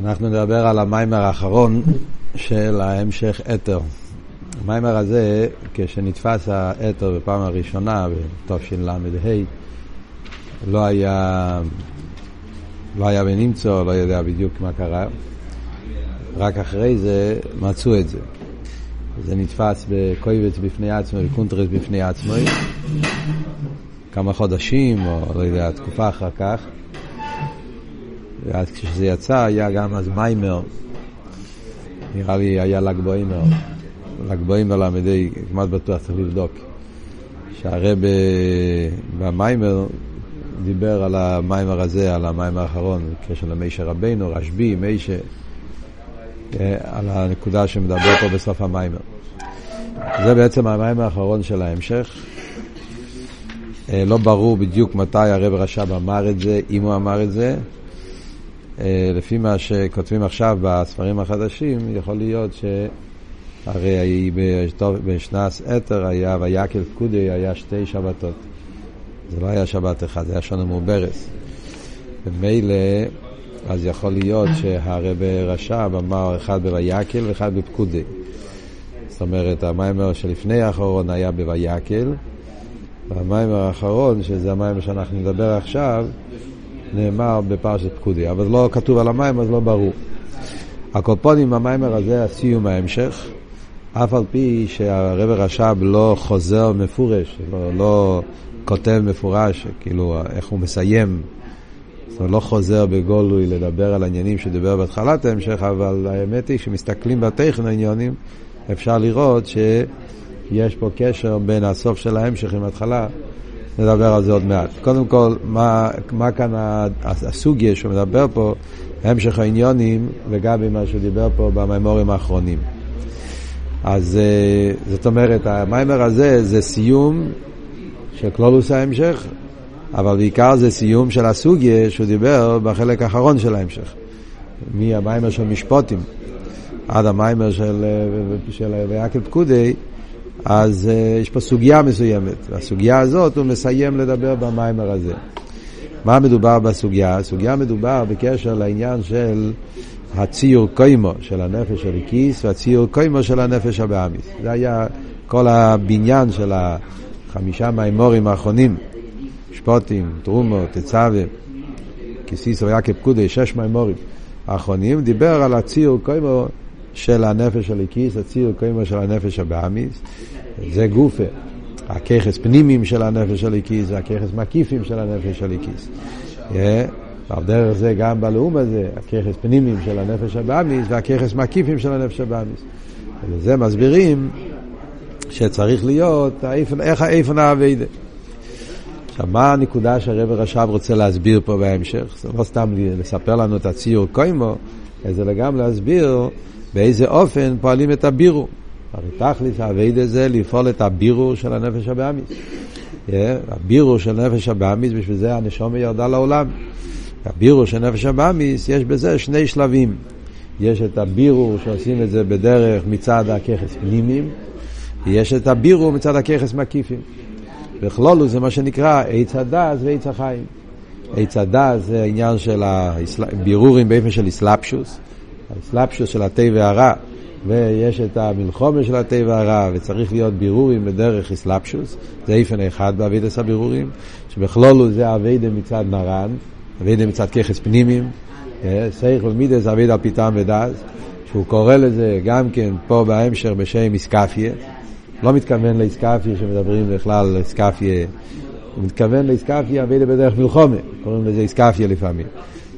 אנחנו נדבר על המיימר האחרון של ההמשך אתר. המיימר הזה, כשנתפס האתר בפעם הראשונה, בתשל"ה, לא היה, לא היה בנמצא, לא יודע בדיוק מה קרה. רק אחרי זה מצאו את זה. זה נתפס בקויבץ בפני עצמו, בקונטרס בפני עצמו, כמה חודשים, או לא יודע, תקופה אחר כך. ואז כשזה יצא היה גם אז מיימר, נראה לי היה ל"ג בוימר, ל"ג בוימר למדי, כמעט בטוח צריך לבדוק, שהרב במיימר דיבר על המיימר הזה, על המיימר האחרון, בקשר למישה רבינו, רשב"י, מישה, אה, על הנקודה שמדבר פה בסוף המיימר. זה בעצם המיימר האחרון של ההמשך. אה, לא ברור בדיוק מתי הרב רש"ב אמר את זה, אם הוא אמר את זה. אה, לפי מה שכותבים עכשיו בספרים החדשים, יכול להיות שהרי בשנס אתר היה, ויקל פקודי היה שתי שבתות. זה לא היה שבת אחד, זה היה שונה מעוברס. ומילא, אז יכול להיות שהרב רש"ב אמר אחד בויקל ואחד בפקודי. זאת אומרת, המיימר שלפני האחרון היה בויקל, והמיימר האחרון, שזה המיימר שאנחנו נדבר עכשיו, נאמר בפרשת פקודי, אבל לא כתוב על המים אז לא ברור. הקופונים המיימר הזה הסיום ההמשך, אף על פי שהרב רש"ב לא חוזר מפורש, לא, לא כותב מפורש, כאילו איך הוא מסיים, זאת אומרת לא חוזר בגולוי לדבר על העניינים שדיבר בהתחלת ההמשך, אבל האמת היא שמסתכלים בטכן העניינים, אפשר לראות שיש פה קשר בין הסוף של ההמשך עם ההתחלה. נדבר על זה עוד מעט. קודם כל, מה, מה כאן הסוגיה שהוא מדבר פה, המשך העניונים לגבי מה שהוא דיבר פה במימורים האחרונים. אז אה, זאת אומרת, המיימר הזה זה סיום של קלולוס ההמשך, אבל בעיקר זה סיום של הסוגיה שהוא דיבר בחלק האחרון של ההמשך. מהמיימר של משפוטים עד המיימר של, אה, של ויקל פקודי, אז uh, יש פה סוגיה מסוימת, והסוגיה הזאת הוא מסיים לדבר במיימר הזה. מה מדובר בסוגיה? הסוגיה מדובר בקשר לעניין של הציור קוימו של הנפש של הכיס והציור קוימו של הנפש הבאמיס. זה היה כל הבניין של החמישה מימורים האחרונים, שפוטים, תרומות, תצווה, כיסיס ויקב פקודי, שש מימורים האחרונים, דיבר על הציור קוימו של הנפש של הליקיס, הציור קוימו של הנפש הבאמיס, זה גופה. הככס פנימיים של הנפש של הליקיס, זה הככס מקיפים של הנפש של הליקיס. ועל דרך זה גם בלאום הזה, הככס פנימיים של הנפש הבאמיס והככס מקיפים של הנפש הבאמיס. ולזה מסבירים שצריך להיות איך האיפן האביידה. עכשיו, מה הנקודה שהרב רש"ב רוצה להסביר פה בהמשך? זה לא סתם לספר לנו את הציור קוימו, אלא גם להסביר באיזה אופן פועלים את הבירו. הרי תכלס האביידה זה לפעול את הבירו של הנפש הבאמיס. הבירו של נפש הבאמיס, בשביל זה הנשום ירדה לעולם. הבירו של נפש הבאמיס, יש בזה שני שלבים. יש את הבירו שעושים את זה בדרך מצד הככס פנימיים, ויש את הבירור מצד הכוחות מקיפים. בכללות זה מה שנקרא עץ הדעת ועץ החיים. עץ הדעת זה העניין של הבירורים באופן של התלבשות. ההתלבשות של הטוב והרע, ויש את המלחמה של הטוב והרע, וצריך להיות בירורים בדרך התלבשות, זה אופן אחד בעבודת הבירורים, שבכללות זה עבודה מצד נר״ן, עבודה מצד כוחות פנימיים, שכל ומידות זה עבודה על פי טעם ודעת, שהוא קורא לזה גם כן פה בהמשך בשם איסקפיה, לא מתכוון לאיסקפיה שמדברים בכלל על איסקפיה, הוא מתכוון לאיסקפיה אבידה בדרך מלחומה, קוראים לזה איסקפיה לפעמים.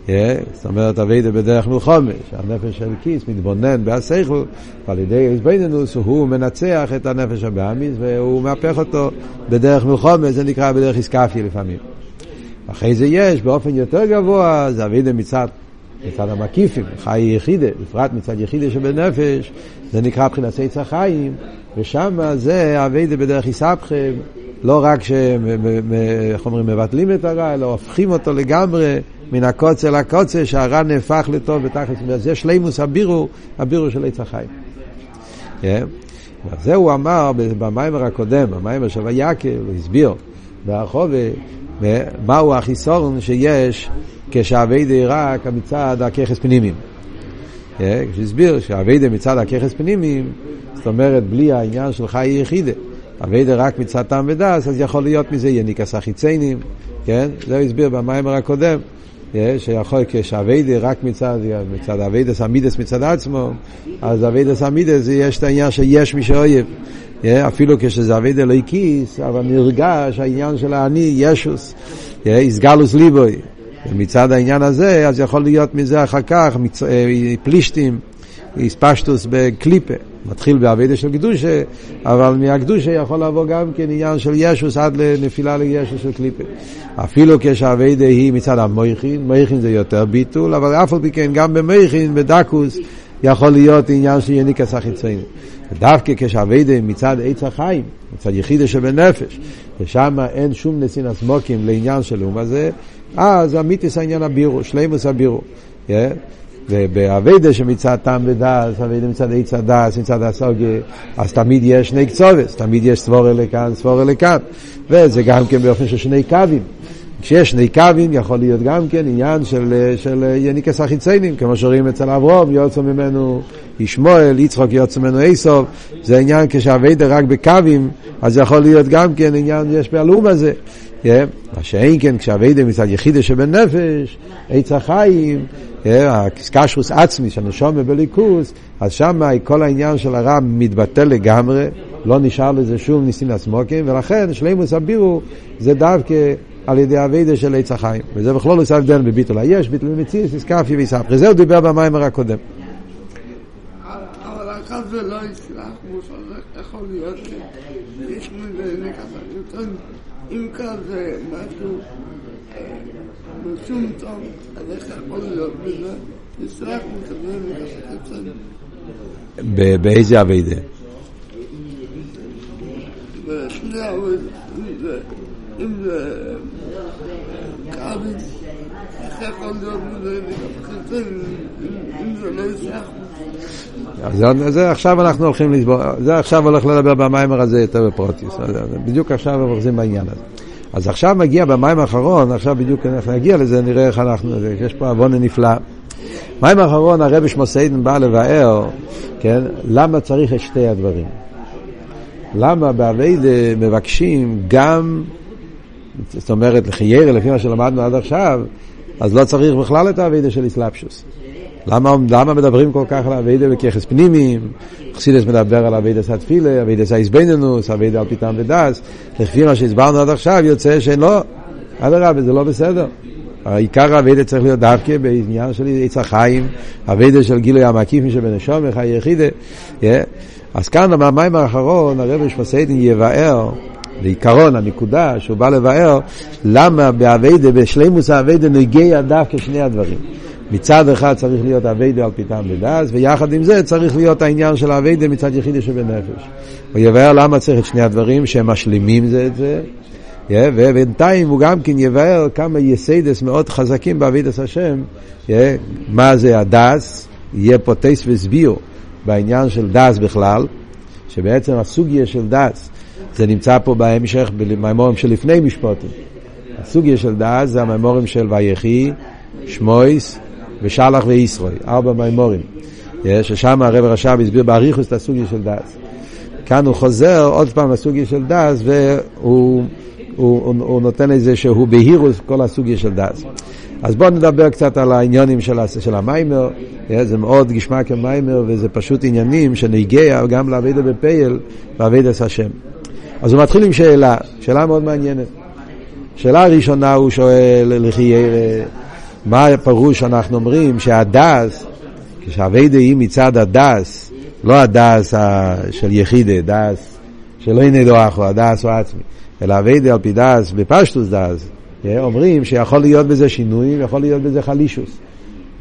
זאת אומרת, אביידה בדרך מלחומה, שהנפש של כיס מתבונן בהסייכל, ועל ידי איזבנינוס הוא מנצח את הנפש הבאמיס והוא מהפך אותו בדרך מלחומה, זה נקרא בדרך איסקפיה לפעמים. אחרי זה יש, באופן יותר גבוה, זה אביידה מצד, מצד המקיפים, חי יחידה, בפרט מצד יחידה שבנפש, זה נקרא מבחינת עץ החיים, ושם זה אביידה בדרך איסבכם, לא רק שאיך אומרים, מבטלים את הרע, אלא הופכים אותו לגמרי. מן הקוצר לקוצר, שהרע נהפך לטוב בתכלס. זה שלימוס הבירו, הבירו של עץ החיים. כן? זה הוא אמר במיימר הקודם, במיימר של ויקל, הוא הסביר ברחובה, מהו החיסרון שיש כשהעבודה היא רק מצד הכוחות פנימיים. כשהסביר שהעבודה מצד הכוחות פנימיים, זאת אומרת בלי העניין של חי יחידה. עבודה רק מצד טעם ודעת, אז יכול להיות מזה יניקת החיצונים, כן? זה הוא הסביר במאמר הקודם. שיכול כשעבודה רק מצד, מצד עבודת המידות מצד עצמו, אז עבודת המידות יש את העניין שיש מי שאוהב. אפילו כשזה עבודה אלוקית, אבל נרגש העניין של האני, ישות, איסגלוס ליבוי. ומצד העניין הזה, אז יכול להיות מזה אחר כך מצ... פלישתים, איספשטוס בקליפה. מתחיל באביידה של קדושה, אבל מהקדושה יכול לבוא גם כן עניין של ישוס עד לנפילה לישוס של קליפה. אפילו כשהאביידה היא מצד המויכין, מויכין זה יותר ביטול, אבל אף על פי כן גם במויכין, בדקוס, יכול להיות עניין של יניקס החיצוני. דווקא כשהאביידה מצד עץ החיים, מצד יחידה שבנפש, ושם אין שום נסינס מוקים לעניין של אום הזה, אז אמיתיס העניין הבירו, שלימוס הבירו. Yeah. ובאביידה שמצד טעם ודס, אביידה מצד עץ הדס, מצד הסוגיה, אז תמיד יש שני קצובס, תמיד יש סבורה לכאן, סבורה לכאן. וזה גם כן באופן של שני קווים. כשיש שני קווים יכול להיות גם כן עניין של, של יניקס החיציינים, כמו שרואים אצל אברום, יוצא ממנו ישמואל, יצחוק יוצא ממנו איסוף, זה עניין כשהאביידה רק בקווים, אז יכול להיות גם כן עניין, יש בהלום הזה. מה שאין כן כשאביידה מצד יחידה שבנפש, עץ החיים, הקשרוס עצמי שהנשום בליכוס, אז שם כל העניין של הרע מתבטל לגמרי, לא נשאר לזה שום ניסים הסמוקים, ולכן שלימוס הבירו זה דווקא על ידי אביידה של עץ החיים. וזה בכלול עושה הבדל בביטול היש, ביטול מציאס, נזקפי ויספרי. זה הוא דיבר במיימר הקודם. אבל אחת זה לא יסלח, יכול להיות שיש מזה נקבה. אם כאן זה משהו בשום טוב, אז איך יכול להיות בזה? יסלח מקבל נקבה. באיזה אביידה? אם זה כאבים, איך יכול להיות בזה? אם זה לא יסלח אז זה עכשיו אנחנו הולכים לסבור, זה עכשיו הולך לדבר במיימר הזה יותר בפרוטיס, בדיוק עכשיו אנחנו אוחזים בעניין הזה. אז עכשיו מגיע במים האחרון, עכשיו בדיוק אנחנו נגיע לזה, נראה איך אנחנו, יש פה עוון נפלא. מים האחרון הרבי שמוסיידן בא לבאר, כן, למה צריך את שתי הדברים. למה באביידה מבקשים גם, זאת אומרת, לחיירה, לפי מה שלמדנו עד עכשיו, אז לא צריך בכלל את העבודה של התלבשות. למה, למה מדברים כל כך על עבודה בכוחות פנימיים? חסידות מדבר על עבודת התפילה, עבודת ההתבוננות, עבודה על פי טעם ודעת. לפי מה שהסברנו עד עכשיו יוצא שאין לא. אדרבה, זה לא בסדר. העיקר העבודה צריך להיות דווקא בעניין של עץ החיים, עבודה של גילוי המקיפים שבנשמה, חי יחידה. אז כאן במאמר האחרון הרבי רש"ב יבאר בעיקרון, הנקודה שהוא בא לבאר, למה בעבודה, בשלימות העבודה נגיע דווקא שני הדברים. מצד אחד צריך להיות עבודה על פי טעם ודעת, ויחד עם זה צריך להיות העניין של עבודה מצד יחידה שבנפש. הוא יבאר למה צריך את שני הדברים שהם משלימים זה את זה, ובינתיים הוא גם כן יבאר כמה יסודות מאוד חזקים בעבודת השם, מה זה הדעת, יהיה פה תוספת ביאור בעניין של דעת בכלל, שבעצם הסוגיה של דעת, זה נמצא פה בהמשך, במאמרים שלפני משפטים. הסוגיה של דעת זה המאמרים של ויחי, שמות, ובשלח ויתרו, ארבע מאמרים. ששם הרבי רש"ב הסביר באריכות את הסוגיה של דעת. כאן הוא חוזר עוד פעם לסוגיה של דעת, והוא הוא, הוא, הוא נותן איזה שהוא בהירות כל הסוגיה של דעת. אז בואו נדבר קצת על העניינים של, של המאמר, זה מאוד געשמאק המאמר וזה פשוט עניינים שנגיע גם לעבודה בפועל ועבודת השם. אז הוא מתחיל עם שאלה, שאלה מאוד מעניינת. שאלה הראשונה הוא שואל לכאורה מה הפירוש שאנחנו אומרים שהדעת, כשהעבודה היא מצד הדעת, לא הדעת של יחידה, דעת שלא הנה דואחו, הדעת הוא עצמי, אלא עבודה על פי דעת בפשטות דעת, אומרים שיכול להיות בזה שינוי ויכול להיות בזה חלישות.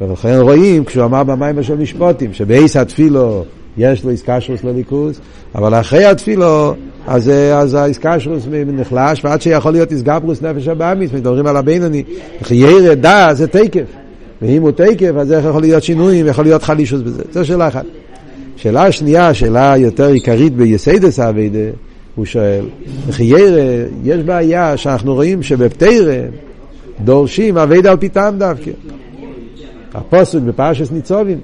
ולכן רואים, כשהוא אמר במים של משפוטים, שבעיס התפילו יש לו איסקשרוס לליכוס, אבל אחרי התפילו, אז, אז האיסקשרוס נחלש, ועד שיכול להיות איסגברוס נפש הבאמיס, מדברים על הבינוני, חיירה דה זה תקף, ואם הוא תקף, אז איך יכול להיות שינויים, יכול להיות חלישוס בזה. זו שאלה אחת. שאלה שנייה, שאלה יותר עיקרית ביסיידס אביידה, הוא שואל, חיירה, יש בעיה שאנחנו רואים שבפתירה דורשים אביידה על פיתם דווקא. הפוסק בפרשס ניצובים.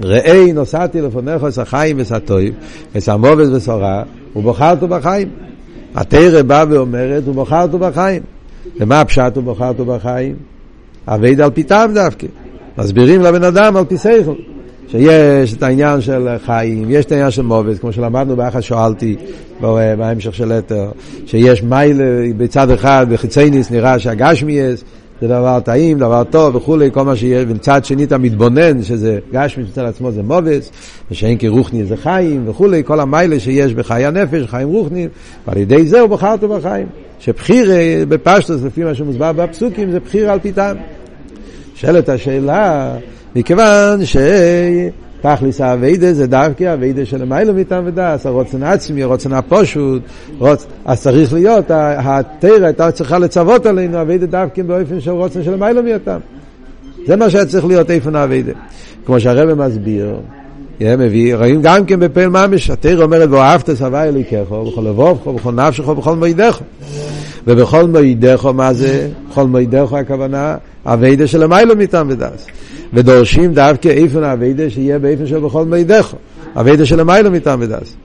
ראי נוסעתי לפונך את החיים וסטויב, את המובס וסורה, ובוחרתו בחיים. התרא באה ואומרת, ובוחרתו בחיים. ומה הפשט ובוחרתו בחיים? אבייד על פי טעם דווקא. מסבירים לבן אדם על פי שכל. שיש את העניין של חיים, יש את העניין של מובס, כמו שלמדנו באחד שואלתי בהמשך של אתר, שיש מיילה בצד אחד, בחיצייניס נראה שהגשמי יש, זה דבר טעים, דבר טוב וכולי, כל מה שיש, ומצד שני אתה מתבונן שזה גשמי מצד עצמו זה מובס, ושאין כרוחני זה חיים וכולי, כל המיילה שיש בחיי הנפש, חיים רוחני, ועל ידי זה הוא בחר אותו בחיים. שבחיר בפשטוס, לפי מה שמוסבר בפסוקים, זה בחיר על פי טעם. שואלת השאלה, מכיוון שתכליס האביידה זה דווקא האביידה של מיילו מטעם ודס, הרוצן עצמי, הרוצן הפושוט, רוצ... אז צריך להיות, התרא הייתה צריכה לצוות עלינו אביידה דווקא באופן של רוצן של מיילו מטעם. זה מה שהיה צריך להיות איפן האביידה. כמו שהרבא מסביר, מביא, רואים גם כן בפעל ממש, התרא אומרת, ואהבת סבי אליקך, בכל לבובך, בכל נפשך, בכל מוידך. ובכל מוידך, מה זה? בכל מוידך הכוונה, עבודה של למעלה מטעם ודעת. ודורשים דווקא אופן עבודה שיהיה באופן של בכל מאודך, עבודה של למעלה מטעם ודעת.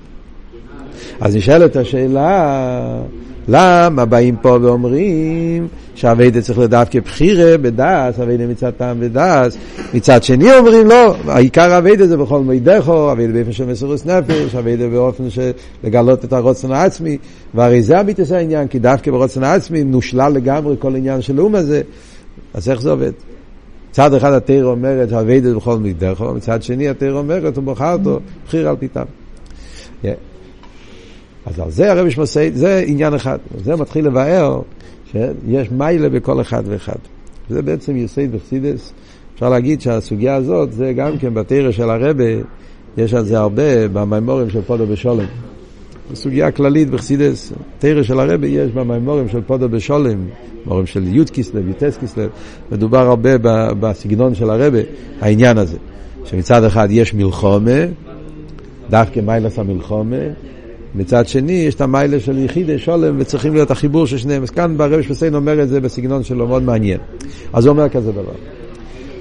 אז נשאלת השאלה, למה באים פה ואומרים שהעבודה צריך לדווקא בחירה בדעת, עבודה מצד טעם ודעת, מצד שני אומרים לא, העיקר העבודה זה בכל מאודך, עבודה באופן של מסירות נפש, עבודה באופן של לגלות את הרצון העצמי, והרי זה אמיתות העניין, כי דווקא ברצון העצמי נשלל לגמרי כל עניין של עולם הזה, אז איך זה עובד? מצד אחד התיר אומרת, אביידה בכל מידךו, מצד שני התיר אומרת, הוא בוחר אותו, בחיר על פיתם. Yeah. אז על זה הרבי שמוסי, זה עניין אחד. זה מתחיל לבאר שיש מיילה בכל אחד ואחד. זה בעצם יסייד בחסידס. אפשר להגיד שהסוגיה הזאת, זה גם כן בתרא של הרבי, יש על זה הרבה במימורים של פודו בשולם. סוגיה כללית בחסידס, תרא של הרבי יש במימורים של פודו בשולם, מימורים של י' כסלב, י"ט כסלב, מדובר הרבה בסגנון של הרבי, העניין הזה, שמצד אחד יש מלחומה, דווקא מיילס המלחומה, מצד שני, יש את המיילה של יחידי שולם, וצריכים להיות החיבור של שניהם. אז כאן ברב שפסיין אומר את זה בסגנון שלו, מאוד מעניין. אז הוא אומר כזה דבר.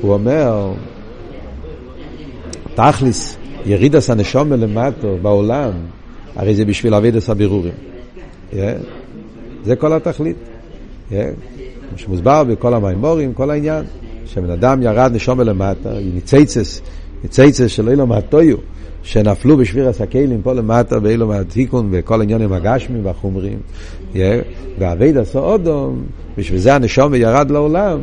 הוא אומר, תכליס, ירידס הנשומה למטו בעולם, הרי זה בשביל אבידס הבירורים. Yeah. זה כל התכלית. Yeah. שמוסבר בכל המימורים, כל העניין, שבן אדם ירד נשומה למטה, ניצייצס, ניצייצס שלא יהיה לו מהטויו. שנפלו בשביר הסקלים פה למטה באילו מהתיקון וכל העניינים הגשמים והחומרים. והאבד עשו אודום, בשביל זה הנשום ירד לעולם,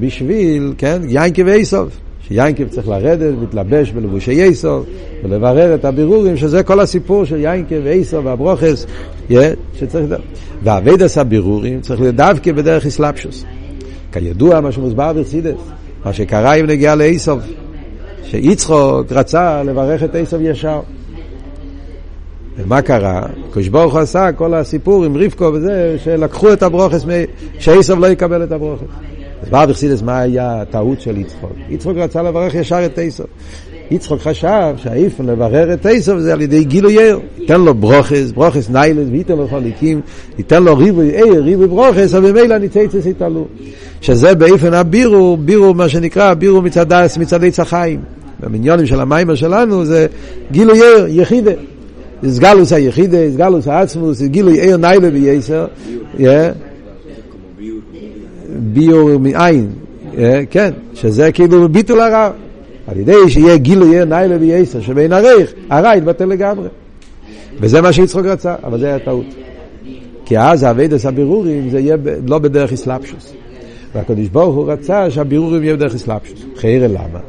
בשביל, כן, יינקי ואיסוף. שיינקי צריך לרדת ולהתלבש בלבושי יסוף ולברר את הבירורים, שזה כל הסיפור של יינקי ואיסוף והברוכס, שצריך... והאבד עשה בירורים צריך להיות דווקא בדרך אסלאפשוס. כידוע מה שמוסבר בחסידס, מה שקרה אם נגיע לאיסוף. שיצחוק רצה לברך את עשב ישר. ומה קרה? קדוש ברוך הוא עשה כל הסיפור עם רבקו וזה, שלקחו את הברוכס, שעשו לא יקבל את הברכות. אז בא בחסידות מה היה הטעות של יצחק? יצחק רצה לברך ישר את עשו. יצחק חשב שהאופן לברר את עשו זה על ידי גילוי אור. ייתן לו ברכות, ברכות נעלות, וייתן לו חלקים, ייתן לו ריבוי אור, ריבוי ברכות, אבל ממילא ניצוצות יתעלו. שזה באופן הבירור, בירור מה שנקרא, בירור מצד דעת, מצד עץ החיים. בעניינים של המאמר שלנו זה גילוי אור, יחידה. התגלות היחידה, התגלות העצמות, גילוי אור נעלה ביותר. בירור מעין, כן, שזה כאילו ביטול הרע. על ידי שיהיה גילוי אור נעלה ביותר שבאין ערוך, הרע יתבטל לגמרי. וזה מה שיצחק רצה, אבל זה היה טעות. כי אז העבודת הבירורים זה יהיה לא בדרך התלבשות. והקדוש ברוך הוא רצה שהבירורים יהיו בדרך התלבשות. לכאורה למה?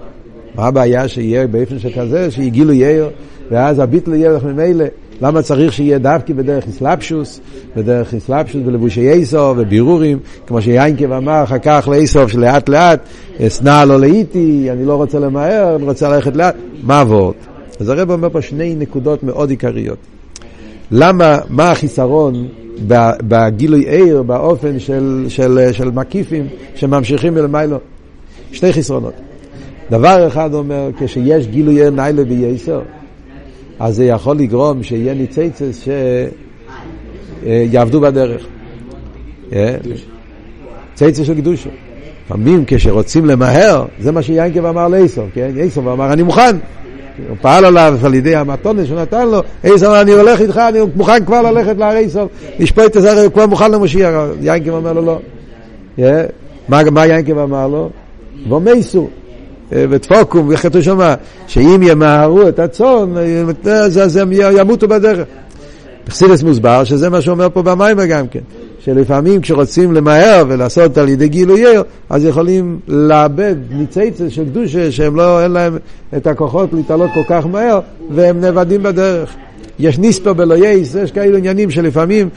מה הבעיה שיהיה באופן שכזה, שיהיה גילוי אור, ואז הביטול יהיה לך ממילא. למה צריך שיהיה דווקא בדרך התלבשות, בדרך אסלאפשוס בלבושי איסוף ובירורים, כמו שיינקב אמר אחר כך לאיסוף שלאט לאט, אסנע לא לאיטי, אני לא רוצה למהר, אני רוצה ללכת לאט, מה עבוד? אז הרב אומר פה שני נקודות מאוד עיקריות. למה, מה החיסרון בגילוי עיר, באופן של, של, של מקיפים שממשיכים מלמיילו? שני חסרונות. דבר אחד אומר, כשיש גילוי ניילה בייסר, אז זה יכול לגרום שיהיה ניציצס שיעבדו בדרך. ציצס של קדושה. לפעמים כשרוצים למהר, זה מה שיינקב אמר לאיסוף, כן? איסוף אמר, אני מוכן, הוא פעל עליו על ידי המתונה שהוא נתן לו, עשר אני הולך איתך, אני מוכן כבר ללכת להרי סוף, לשפוט את זה, הוא כבר מוכן למשיח, יינקב אומר לו לא. Yeah. מה, יינקב אמר לו? ומייסו. ותפוקום, וכתוב שם, שאם ימהרו את הצאן, אז הם ימותו בדרך. בחסידס מוסבר שזה מה שאומר פה במים גם כן, שלפעמים כשרוצים למהר ולעשות על ידי גילויי, אז יכולים לאבד ניציצה של קדושה שהם לא, אין להם את הכוחות להתעלות כל כך מהר והם נאבדים בדרך. יש ניספר בלוייס, יש כאלו עניינים שלפעמים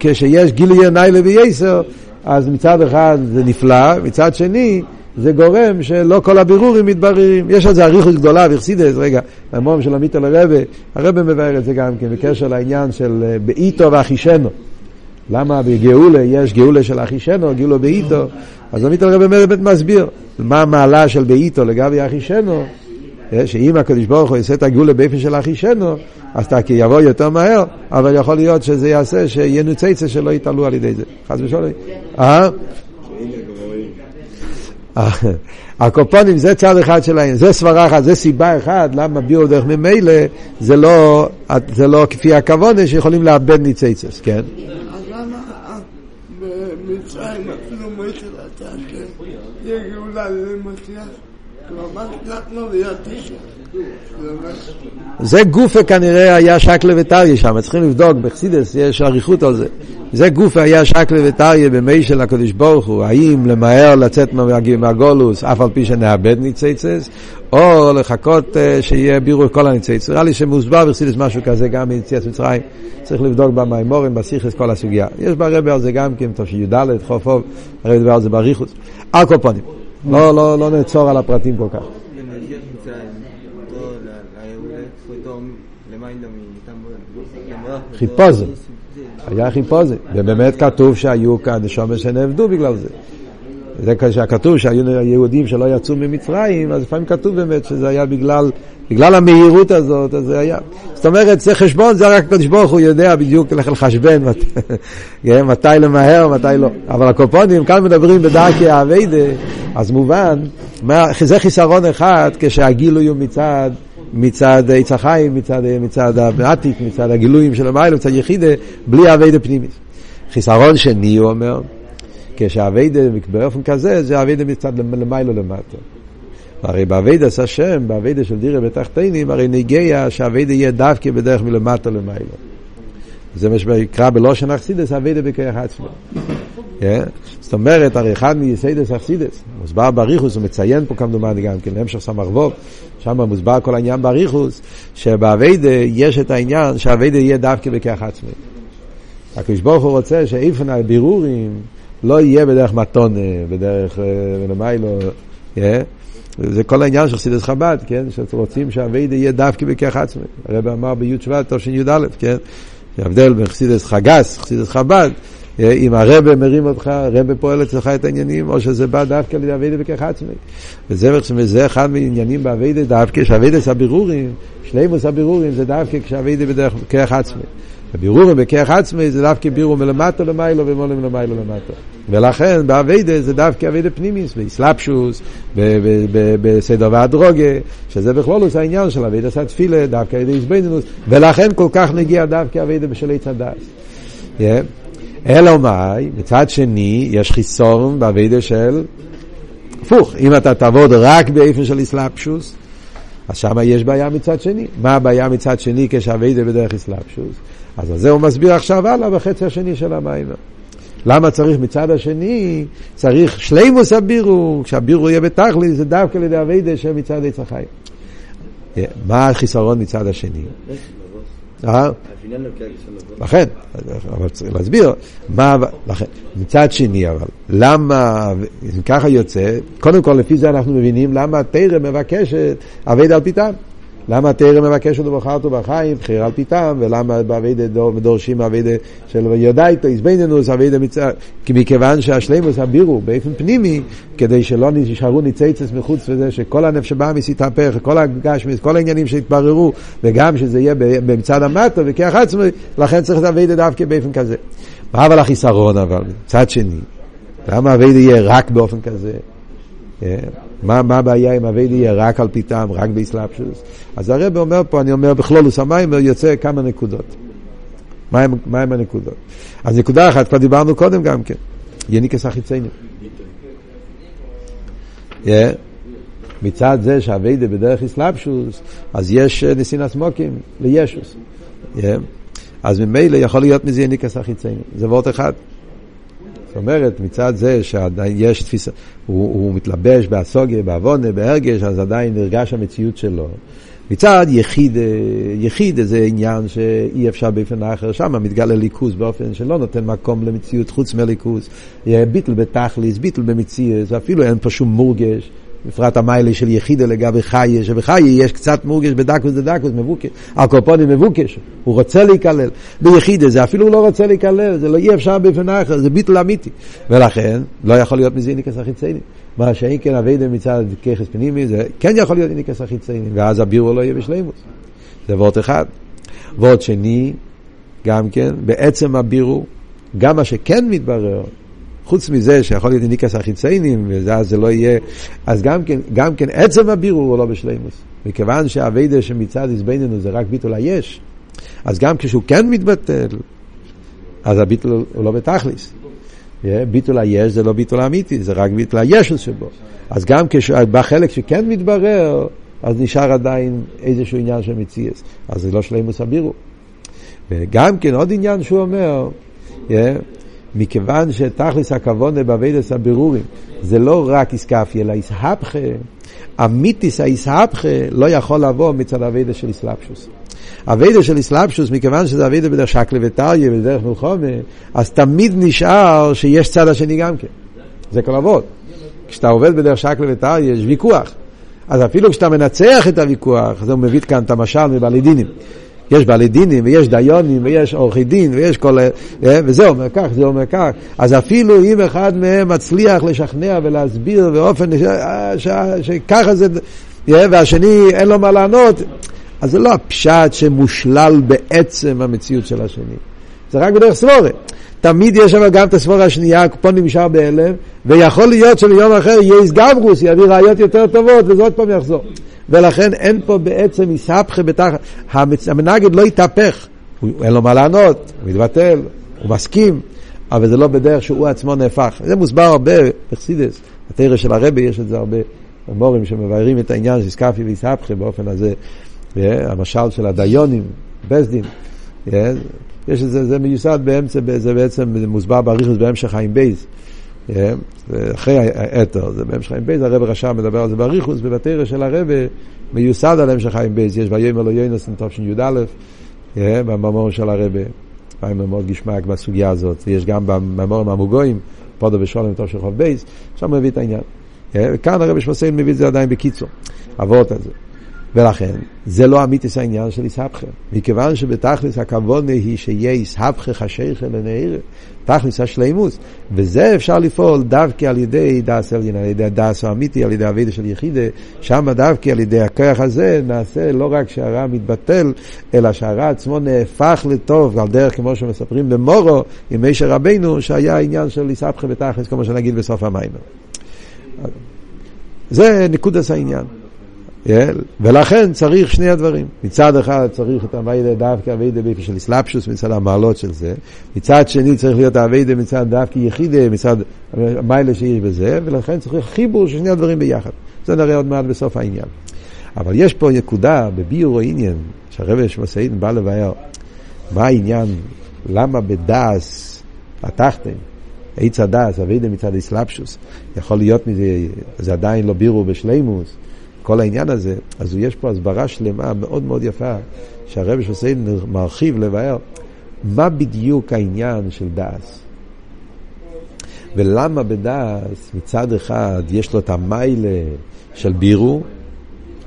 כשיש גילויי ניילה וייסר, אז מצד אחד זה נפלא, מצד שני זה גורם שלא כל הבירורים מתבררים. יש על זה אריכות גדולה ואכסידס, רגע, המום של עמית אל הרבה, הרבה מבאר את זה גם כן, בקשר לעניין של אה, באיתו ואחישנו. למה בגאולה יש גאולה של אחישנו, גאולה באיתו? אז עמית אל הרבה באמת מסביר מה המעלה של באיתו לגבי אחישנו. אה, שאם הקדוש ברוך הוא יעשה את הגאולה באופן של אחישנו, אז אתה יבוא יותר מהר, אבל יכול להיות שזה יעשה שיהיה נוצצה שלא יתעלו על ידי זה. חס ושלום. הקופונים זה צד אחד שלהם, זה סברה אחת, זה סיבה אחת למה ביור דרך ממילא זה לא, זה לא כפי הכוונה שיכולים לאבד ניציצס, כן? אז למה במצרים אפילו מוישה רצה שיהיה גאולה למשיח? זה גופה כנראה היה שקלה וטריה שם, צריכים לבדוק, בחסידס יש אריכות על זה. זה גופה היה שקלה וטריה במי של הקדוש ברוך הוא, האם למהר לצאת מהגולוס אף על פי שנאבד ניציצס, או לחכות uh, שיהיה בירו כל הניציצס. נראה לי שמוסבר בחסידס משהו כזה גם ביציאת מצרים, צריך לבדוק במימורים, בסיכס, כל הסוגיה. יש ברבי על זה גם כן, תשי"ד, חופוב, הרבי דבר על זה באריכות. על כל פנים. לא, לא, לא נעצור על הפרטים כל כך. חיפוזה, היה חיפוזה, ובאמת כתוב שהיו כאן נשומת שנאבדו בגלל זה. זה כשכתוב שהיו יהודים שלא יצאו ממצרים, אז לפעמים כתוב באמת שזה היה בגלל, בגלל המהירות הזאת, אז זה היה. זאת אומרת, זה חשבון, זה רק הקדוש ברוך הוא יודע בדיוק איך לחשבן, כן, מתי למהר, מתי לא. אבל הקופונים, כאן מדברים בדרכי האביידה, אז מובן, זה חיסרון אחד כשהגילוי הוא מצד... מצד עץ החיים, מצד, מצד העתיק, מצד הגילויים של המיילו, מצד יחידה, בלי אביידה פנימית. חיסרון שני, הוא אומר, כשהאביידה באופן כזה, זה אביידה מצד למיילו למטה. הרי באביידה של השם, באביידה של דירה בתחתינים, הרי נגיע שהאביידה יהיה דווקא בדרך מלמטה למיילו. זה מה שנקרא בלושן אכסידס, אביידה בכרך עצמו. זאת אומרת, הרי אחד מייסיידס אכסידס, מוסבר בריחוס, הוא מציין פה כמדומני גם כן, המשך סמ"ך ווב, שם מוסבר כל העניין בריחוס, שבאביידה יש את העניין שהאביידה יהיה דווקא בכרך עצמי. הקדוש ברוך הוא רוצה שאיפן הבירורים לא יהיה בדרך מתון, בדרך למיילו, זה כל העניין של חסידס חב"ד, כן? שרוצים שהאביידה יהיה דווקא בכרך עצמי. הרב אמר בי' שבט, תשי"א, כן? ההבדל בין חסידס חגס, חסידס חב"ד, אם הרבה מרים אותך, הרבה פועל אצלך את העניינים, או שזה בא דווקא לידי אביידה בכך עצמי. וזה, וזה אחד מהעניינים באביידה דווקא, שאביידס הבירורים, שלימוס הבירורים זה דווקא כשאביידה בדרך כרך עצמי. הבירורים בכרך עצמי זה דווקא בירור מלמטה למיילו ומולה מלמיילו למטה. ולכן באביידה זה דווקא אביידה פנימיס, באסלאפשוס, בסדר והדרוגה, שזה בכלול עושה העניין של אביידה סתפילה, דווקא אביידה איזבנינוס, ולכן כל כך נגיע דווקא אביידה בשלי צדס. Yeah. אלא מאי, מצד שני, יש חיסון באביידה של הפוך, אם אתה תעבוד רק באיפן של אסלאפשוס, אז שם יש בעיה מצד שני. מה הבעיה מצד שני כשאביידה בדרך אסלאפשוס? אז זה הוא מסביר עכשיו הלאה בחצי השני של המים. למה צריך מצד השני, צריך שלימוס הבירו, כשהבירו יהיה בתכלי, זה דווקא לידי אביידה שמצד עץ החיים. מה החיסרון מצד השני? אה? לכן, אבל צריך להסביר, מה, לכן, מצד שני אבל, למה, אם ככה יוצא, קודם כל לפי זה אנחנו מבינים למה התרא מבקשת אבד על פיתם. למה התרא מבקשת ובחרתו בחיים, בחירה על פיתם, ולמה באביידה דורשים אביידה של יודאיתו, איזבנינוס, אביידה מצד... כי מכיוון שהשלימוס הבירו באופן פנימי, כדי שלא נשארו ניציצס מחוץ לזה, שכל הנפש שבאמיס יתהפך, כל הגשמיס, כל העניינים שהתבררו, וגם שזה יהיה במצד המטו וכיח עצמי, לכן צריך את אביידה דווקא באופן כזה. מה אבל החיסרון אבל, מצד שני, למה אביידה יהיה רק באופן כזה? מה, מה הבעיה אם אביידה יהיה רק על פי טעם, רק באסלאפשוס? אז הרב אומר פה, אני אומר בכלולוס המים, יוצא כמה נקודות. מה הם, מה הם הנקודות? אז נקודה אחת, כבר דיברנו קודם גם כן, יניקס החיציינים. Yeah. מצד זה שאביידה בדרך אסלאפשוס, אז יש אה, נסינס מוקים לישוס. Yeah. אז ממילא יכול להיות מזה יניקס החיציינים. זה וורט אחד. זאת אומרת, מצד זה שעדיין יש תפיסה, הוא, הוא מתלבש באסוגיה, בעוונה, בהרגש, אז עדיין נרגש המציאות שלו. מצד יחיד, יחיד זה עניין שאי אפשר באופן אחר, שם מתגלה ליכוז באופן שלא נותן מקום למציאות חוץ מליכוז. ביטל בתכליס, ביטל במציאות, אפילו אין פה שום מורגש. בפרט המיילה של יחידה לגבי חיה, שבחיה יש קצת מורגש בדקוס דדקוס, מבוקש, הקופונים מבוקש, הוא רוצה להיכלל. ביחידה זה אפילו לא רוצה להיכלל, זה לא אי אפשר באופן אחר, זה ביטל אמיתי. ולכן, לא יכול להיות מזה איניקס החיצייני. מה שאין כן אביידה מצד ככס פנימי, זה כן יכול להיות איניקס החיצייני, ואז הבירו לא יהיה בשלימוס. זה וורט אחד. וורט שני, גם כן, בעצם הבירו, גם מה שכן מתברר, חוץ מזה שיכול להיות איניקס החיציינים, ואז זה לא יהיה, אז גם כן, גם כן עצם הבירור הוא לא בשלימוס. מכיוון שהאביידה שמצד עזבננו זה רק ביטול היש, אז גם כשהוא כן מתבטל, אז הביטול הוא לא בתכליס. ביטול היש זה לא ביטול אמיתי, זה רק ביטול הישוס שבו. אז גם בחלק שכן מתברר, אז נשאר עדיין איזשהו עניין של מציאס. אז זה לא שלימוס הבירו. וגם כן עוד עניין שהוא אומר, מכיוון שתכלס הכוונה באבידס הבירורים זה לא רק איסקאפי אלא איסהפכה, אמיתיס האיסהפכה לא יכול לבוא מצד אבידס של איסלאפשוס. אבידס של איסלאפשוס, מכיוון שזה אבידס בדרך שקלה וטריה ובדרך מלחומה, אז תמיד נשאר שיש צד השני גם כן. זה כל אבות. כשאתה עובד בדרך שקלה וטריה יש ויכוח. אז אפילו כשאתה מנצח את הוויכוח, זה הוא מביא כאן את המשל מבעלי דינים. יש בעלי דינים ויש דיונים ויש עורכי דין ויש כל... אה, וזה אומר כך, זה אומר כך. אז אפילו אם אחד מהם מצליח לשכנע ולהסביר באופן אה, שככה זה... והשני אין לו מה לענות, אז זה לא הפשט שמושלל בעצם המציאות של השני. זה רק בדרך סבורת. תמיד יש שם גם את הסבורה השנייה, פה נמשך בהלם, ויכול להיות שביום אחר יהיה איסגברוס, יביא ראיות יותר טובות, וזה עוד פעם יחזור. ולכן אין פה בעצם איסהפכה בתחת, המנגד לא יתהפך, אין לו מה לענות, הוא מתבטל, הוא מסכים, אבל זה לא בדרך שהוא עצמו נהפך. זה מוסבר הרבה בחסידס, בתרא של הרבי יש את זה הרבה, המורים שמבארים את העניין של איסקפי ואיסהפכה באופן הזה, המשל של הדיונים, בסדין, יש את זה, זה מיוסד באמצע, זה בעצם מוסבר באריכוס בהמשך חיים בייז. אחרי האתר, זה בהמשך חיים בייז, הרב רשם מדבר על זה באריכוס, בבתרא של הרב מיוסד על המשך חיים בייז, יש ויאמר לו יוינוס י"א, במאמור של הרב, פעמים מאוד גשמק בסוגיה הזאת, ויש גם במאמורים המוגויים, פודו ושולם של חוב בייז, שם מביא את העניין. וכאן הרב שמוסיין מביא את זה עדיין בקיצור, אבות על זה. ולכן, זה לא אמיתיס העניין של איסהפכה. מכיוון שבתכלס הכוונה היא שיהיה איסהפכה חשיכה לנעירה, תכלס השלימוס, וזה אפשר לפעול דווקא על ידי דס עליין, על ידי הדס האמיתי, על ידי אבידה של יחידה, שם דווקא על ידי הכוח הזה נעשה לא רק שהרע מתבטל, אלא שהרע עצמו נהפך לטוב, על דרך כמו שמספרים במורו, עם מישר רבנו, שהיה עניין של איסהפכה בתכלס, כמו שנגיד בסוף המים. זה נקודס העניין. ולכן צריך שני הדברים. מצד אחד צריך את הווידה דווקא הווידה באיפה של אסלאפשוס מצד המעלות של זה, מצד שני צריך להיות הווידה מצד דווקא יחידה, מצד המיילה שיש בזה, ולכן צריך חיבור של שני הדברים ביחד. זה נראה עוד מעט בסוף העניין. אבל יש פה נקודה בביור העניין, שהרבי שמסעידן בא לבאר, מה העניין, למה בדס התחתן, עץ הדס, אבידה מצד אסלאפשוס, יכול להיות מזה, זה עדיין לא בירו בשלימוס, כל העניין הזה, אז יש פה הסברה שלמה מאוד מאוד יפה, שהרבי שוסיידן מרחיב לבאר מה בדיוק העניין של דאס. ולמה בדאס מצד אחד יש לו את המיילה של בירו,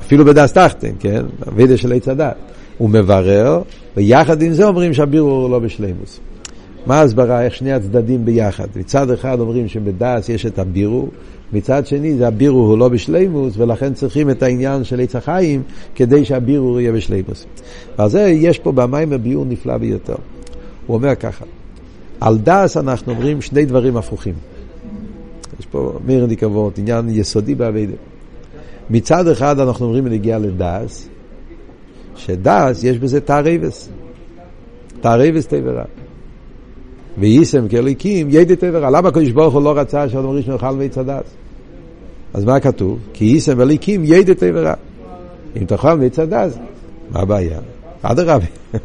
אפילו בדאס תחתן, כן? הווידה של עץ הדת. הוא מברר, ויחד עם זה אומרים שהבירו הוא לא בשלימוס. מה ההסברה? איך שני הצדדים ביחד. מצד אחד אומרים שבדאס יש את הבירו, מצד שני זה הבירו הוא לא בשלימוס, ולכן צריכים את העניין של עץ החיים כדי שהבירו יהיה בשלימוס. ועל זה יש פה במים הביור נפלא ביותר. הוא אומר ככה, על דאס אנחנו אומרים שני דברים הפוכים. יש פה מאיר ניקבות, עניין יסודי באביידה. מצד אחד אנחנו אומרים נגיע לדס, שדס יש בזה תערבס. תערבס תברה. ויישם כאליקים ידי תברה. למה הקדוש ברוך הוא לא רצה שאדם ראשון יאכל מעץ הדס? אז מה כתוב? כי יישם אליקים ידי תברה. אם תאכל מעץ הדס, מה הבעיה? אדרבה.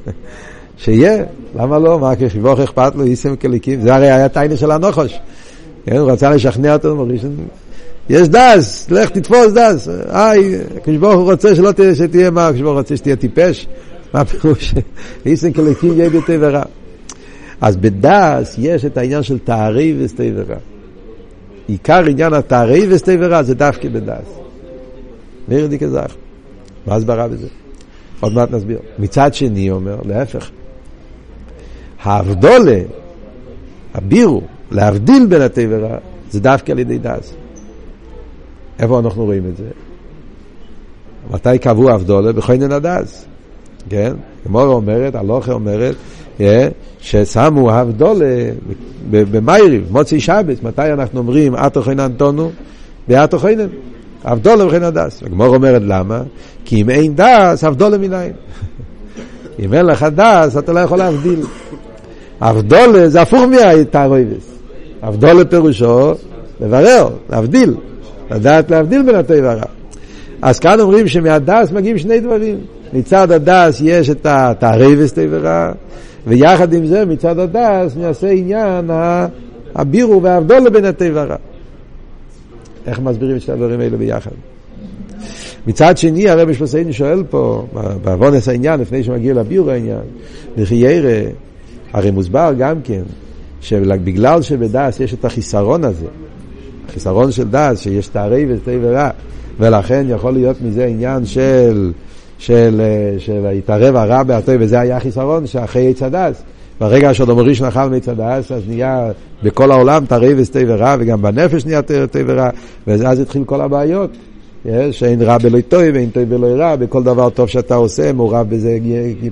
שיהיה, למה לא? מה כחיבוך אכפת לו, יישם כאליקים? זה הרי היה טיינה של הנוחש. כן, הוא רצה לשכנע אותו. יש דס, לך תתפוס דס. היי, כשברוך הוא רוצה שלא תהיה, שתהיה מה, כשברוך הוא רוצה שתהיה טיפש. מה הפירוש? איסן כלקים יהיה ביתי ורע. אז בדס יש את העניין של תערי וסתי ורע. עיקר עניין התערי וסתי ורע זה דווקא. נראה לי כזך. מה הסברה בזה? עוד מעט נסביר. מצד שני אומר, להפך. האבדולה, הבירו, להבדיל בין הטבע ורע, זה דווקא על ידי דס. איפה אנחנו רואים את זה? מתי קבעו אבדולה? בכהנן הדס. כן? גמורה אומרת, הלוכה אומרת, ששמו אבדולה במייריב, מוצאי שבס, מתי אנחנו אומרים אתו חינן תונו? באתו חינן. אבדולה וכן הדס. הגמור אומרת למה? כי אם אין דס, אבדולה מנין. אם אין לך דס, אתה לא יכול להבדיל. אבדולה זה הפוך מהתערויבס. אבדולה פירושו לברר, להבדיל. לדעת להבדיל בין הטוב והרע. אז כאן אומרים שמהדס מגיעים שני דברים. מצד הדס יש את התערבס טוב ורע, ויחד עם זה מצד הדס נעשה עניין הבירו והאבדולה בין הטוב והרע. איך מסבירים את שני הדברים האלה ביחד? מצד שני הרבי שלוסיין שואל פה, בעוונס העניין, לפני שמגיע לביור העניין, וכי ירא, הרי מוסבר גם כן, שבגלל שבדס יש את החיסרון הזה, חיסרון של דס, שיש תערי וסטי ורע, ולכן יכול להיות מזה עניין של, של, של התערב הרע בהטוי, וזה היה החיסרון שאחרי עץ הדס. ברגע שאדום ראשון אכל מעץ הדס, אז נהיה בכל העולם תערי וסטי ורע, וגם בנפש נהיה תערי ורע, ואז התחיל כל הבעיות. שאין רע בלא טוב ואין טוב בלא רע, בכל דבר טוב שאתה עושה, מעורב בזה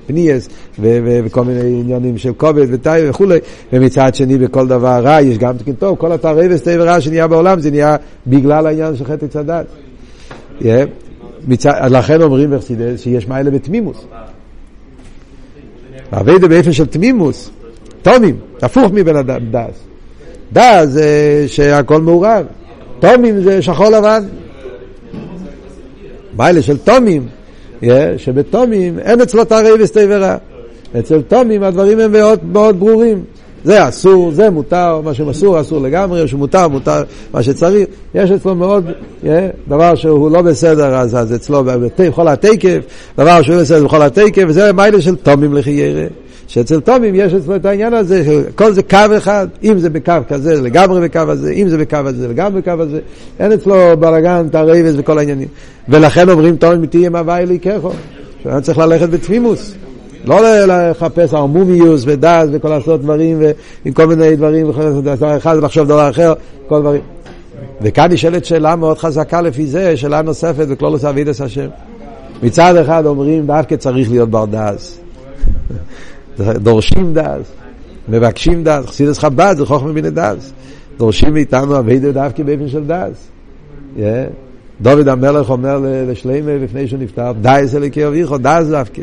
פניאס וכל מיני עניינים של כובד וטי וכולי, ומצד שני בכל דבר רע יש גם תקין טוב, כל התערבס טוב ורע שנהיה בעולם זה נהיה בגלל העניין של חטא צדת. לכן אומרים בחסידס שיש מעלה בתמימוס. אביידה באופן של תמימוס, תומים, הפוך מבן אדם, דס. דס זה שהכל מעורב, תומים זה שחור לבן. מיילה של תומים, שבתומים אין אצלו תערי וסתי ורע. אצל תומים הדברים הם מאוד, מאוד ברורים. זה אסור, זה מותר, מה שאסור, אסור לגמרי, מה שמותר, מותר, מה שצריך. יש אצלו מאוד, דבר שהוא לא בסדר, אז, אז אצלו בכל התקף, דבר שהוא בסדר בכל התקף, וזה מיילה של תומים לחיירה. שאצל תומים יש אצלו את העניין הזה, כל זה קו אחד, אם זה בקו כזה, לגמרי בקו הזה, אם זה בקו הזה, לגמרי בקו הזה, אין אצלו בלאגן, תרבס וכל העניינים. ולכן אומרים תומים תהיה מהווי לי ככו, שאדם צריך ללכת בתמימוס. לא לחפש ערמומיוס ודעת וכל לעשות דברים ועם כל מיני דברים, דבר אחד ולחשוב דבר אחר, כל דברים. וכאן נשאלת שאלה מאוד חזקה לפי זה, שאלה נוספת בכלולוס אבידס השם. מצד אחד אומרים דווקא צריך להיות בר דעת. דורשים דעת, מבקשים דעת, חסידס חב"ד זה חוכמה מן הדעת. דורשים מאיתנו אבידה דווקא באופן של דעת. דוד המלך אומר לשלימה לפני שהוא נפטר, דייס אליקי אביכו, דעת דווקא.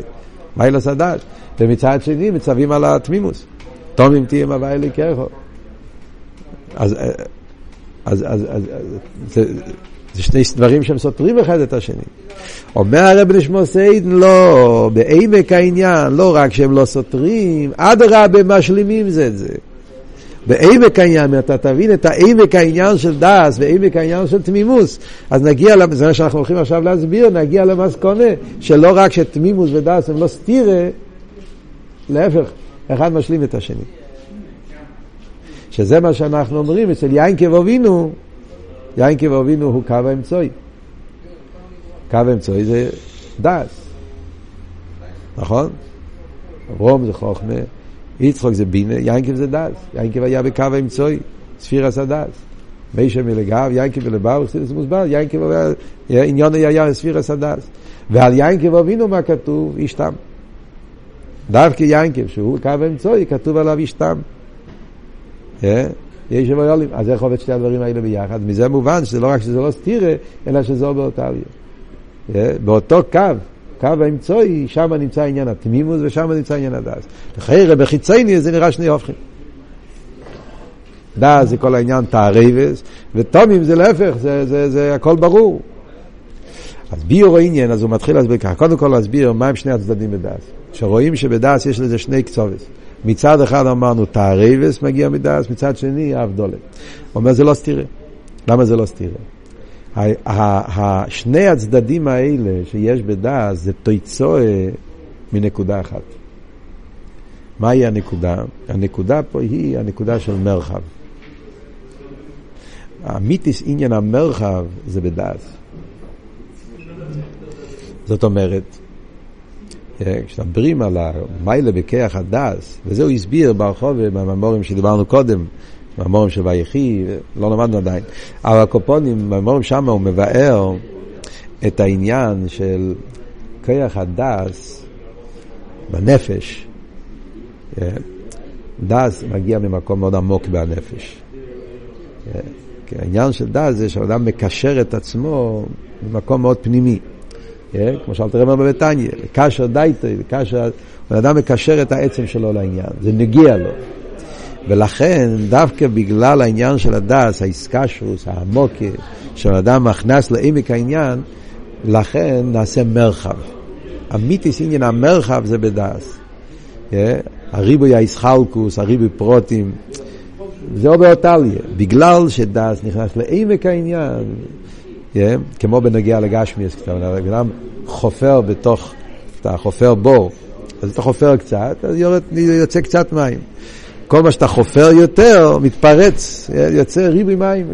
מה אילס הדעת? ומצד שני מצווים על התמימוס. תומים תהיה מבא אליקךו. אז, אז, אז, אז, זה, זה שני דברים שהם סותרים אחד את השני. אומר הרב נשמור סיידן, לא, בעמק העניין, לא רק שהם לא סותרים, אדרבה משלימים זה את זה. בעמק העניין, אתה תבין את העמק העניין של דס ועמק העניין של תמימוס, אז נגיע, זה מה שאנחנו הולכים עכשיו להסביר, נגיע למסקונה, שלא רק שתמימוס ודס הם לא סתירה, להפך, אחד משלים את השני. שזה מה שאנחנו אומרים אצל יין כבובינו, יין כבובינו הוא קו האמצעי. קו האמצעי זה דס, נכון? רום זה חוכמה. יצחוק זה בינה, יינקב זה דס. יינקב היה בקו האמצעי, ספיר עשה דס. מישה מלגב, יינקב ולבאו, חסידס מוסבר, יינקב עניון היה ספיר עשה דס. ועל יינקב אבינו מה כתוב? אישתם. דווקא יינקב, שהוא קו האמצעי, כתוב עליו אישתם. יש ויולים. אז איך עובד שתי הדברים האלה ביחד? מזה מובן שזה לא רק שזה לא סתירה, אלא שזה באותה עלייה. באותו קו, קו האמצעי, שם נמצא עניין התמימוס ושם נמצא עניין הדס. לחיירה בחיצייני זה נראה שני הופכים. דס זה כל העניין תערבס, ותומים זה להפך, זה, זה, זה הכל ברור. אז ביור העניין, אז הוא מתחיל להסביר ככה. קודם כל להסביר מה הם שני הצדדים בדס. שרואים שבדס יש לזה שני קצובס. מצד אחד אמרנו תערבס מגיע מדס, מצד שני אבדולת. הוא אומר זה לא סתירה. למה זה לא סתירה? שני הצדדים האלה שיש בדס זה תויצואה מנקודה אחת. מהי הנקודה? הנקודה פה היא הנקודה של מרחב. המיתיס עניין המרחב זה בדס. זאת אומרת, אה, כשמדברים על המיילה בכיח הדס, וזה הוא הסביר ברחוב בממורים שדיברנו קודם, בממורים של ויחי, לא למדנו עדיין, אבל הקופונים, בממורים שם הוא מבאר את העניין של כיח הדס בנפש. אה, דס מגיע ממקום מאוד עמוק בנפש. אה, כי העניין של דס זה שאדם מקשר את עצמו במקום מאוד פנימי. כן? כמו שאלת רמר בביתניה, קשר דייטי, קשר, בן אדם מקשר את העצם שלו לעניין, זה נגיע לו. ולכן, דווקא בגלל העניין של הדס, האיסקשוס, העמוקה, שאדם מכנס לעמק העניין, לכן נעשה מרחב. אמיתיס עניין המרחב זה בדס. כן? הריבוי האיסחלקוס, הריבוי פרוטים, זה עובר אותליה. בגלל שדס נכנס לעמק העניין, yeah, כמו בנגיע לגשמיאס, אדם חופר בתוך, אתה חופר בור, אז אתה חופר קצת, אז יורד, יוצא קצת מים. כל מה שאתה חופר יותר, מתפרץ, יוצא ריבי מים.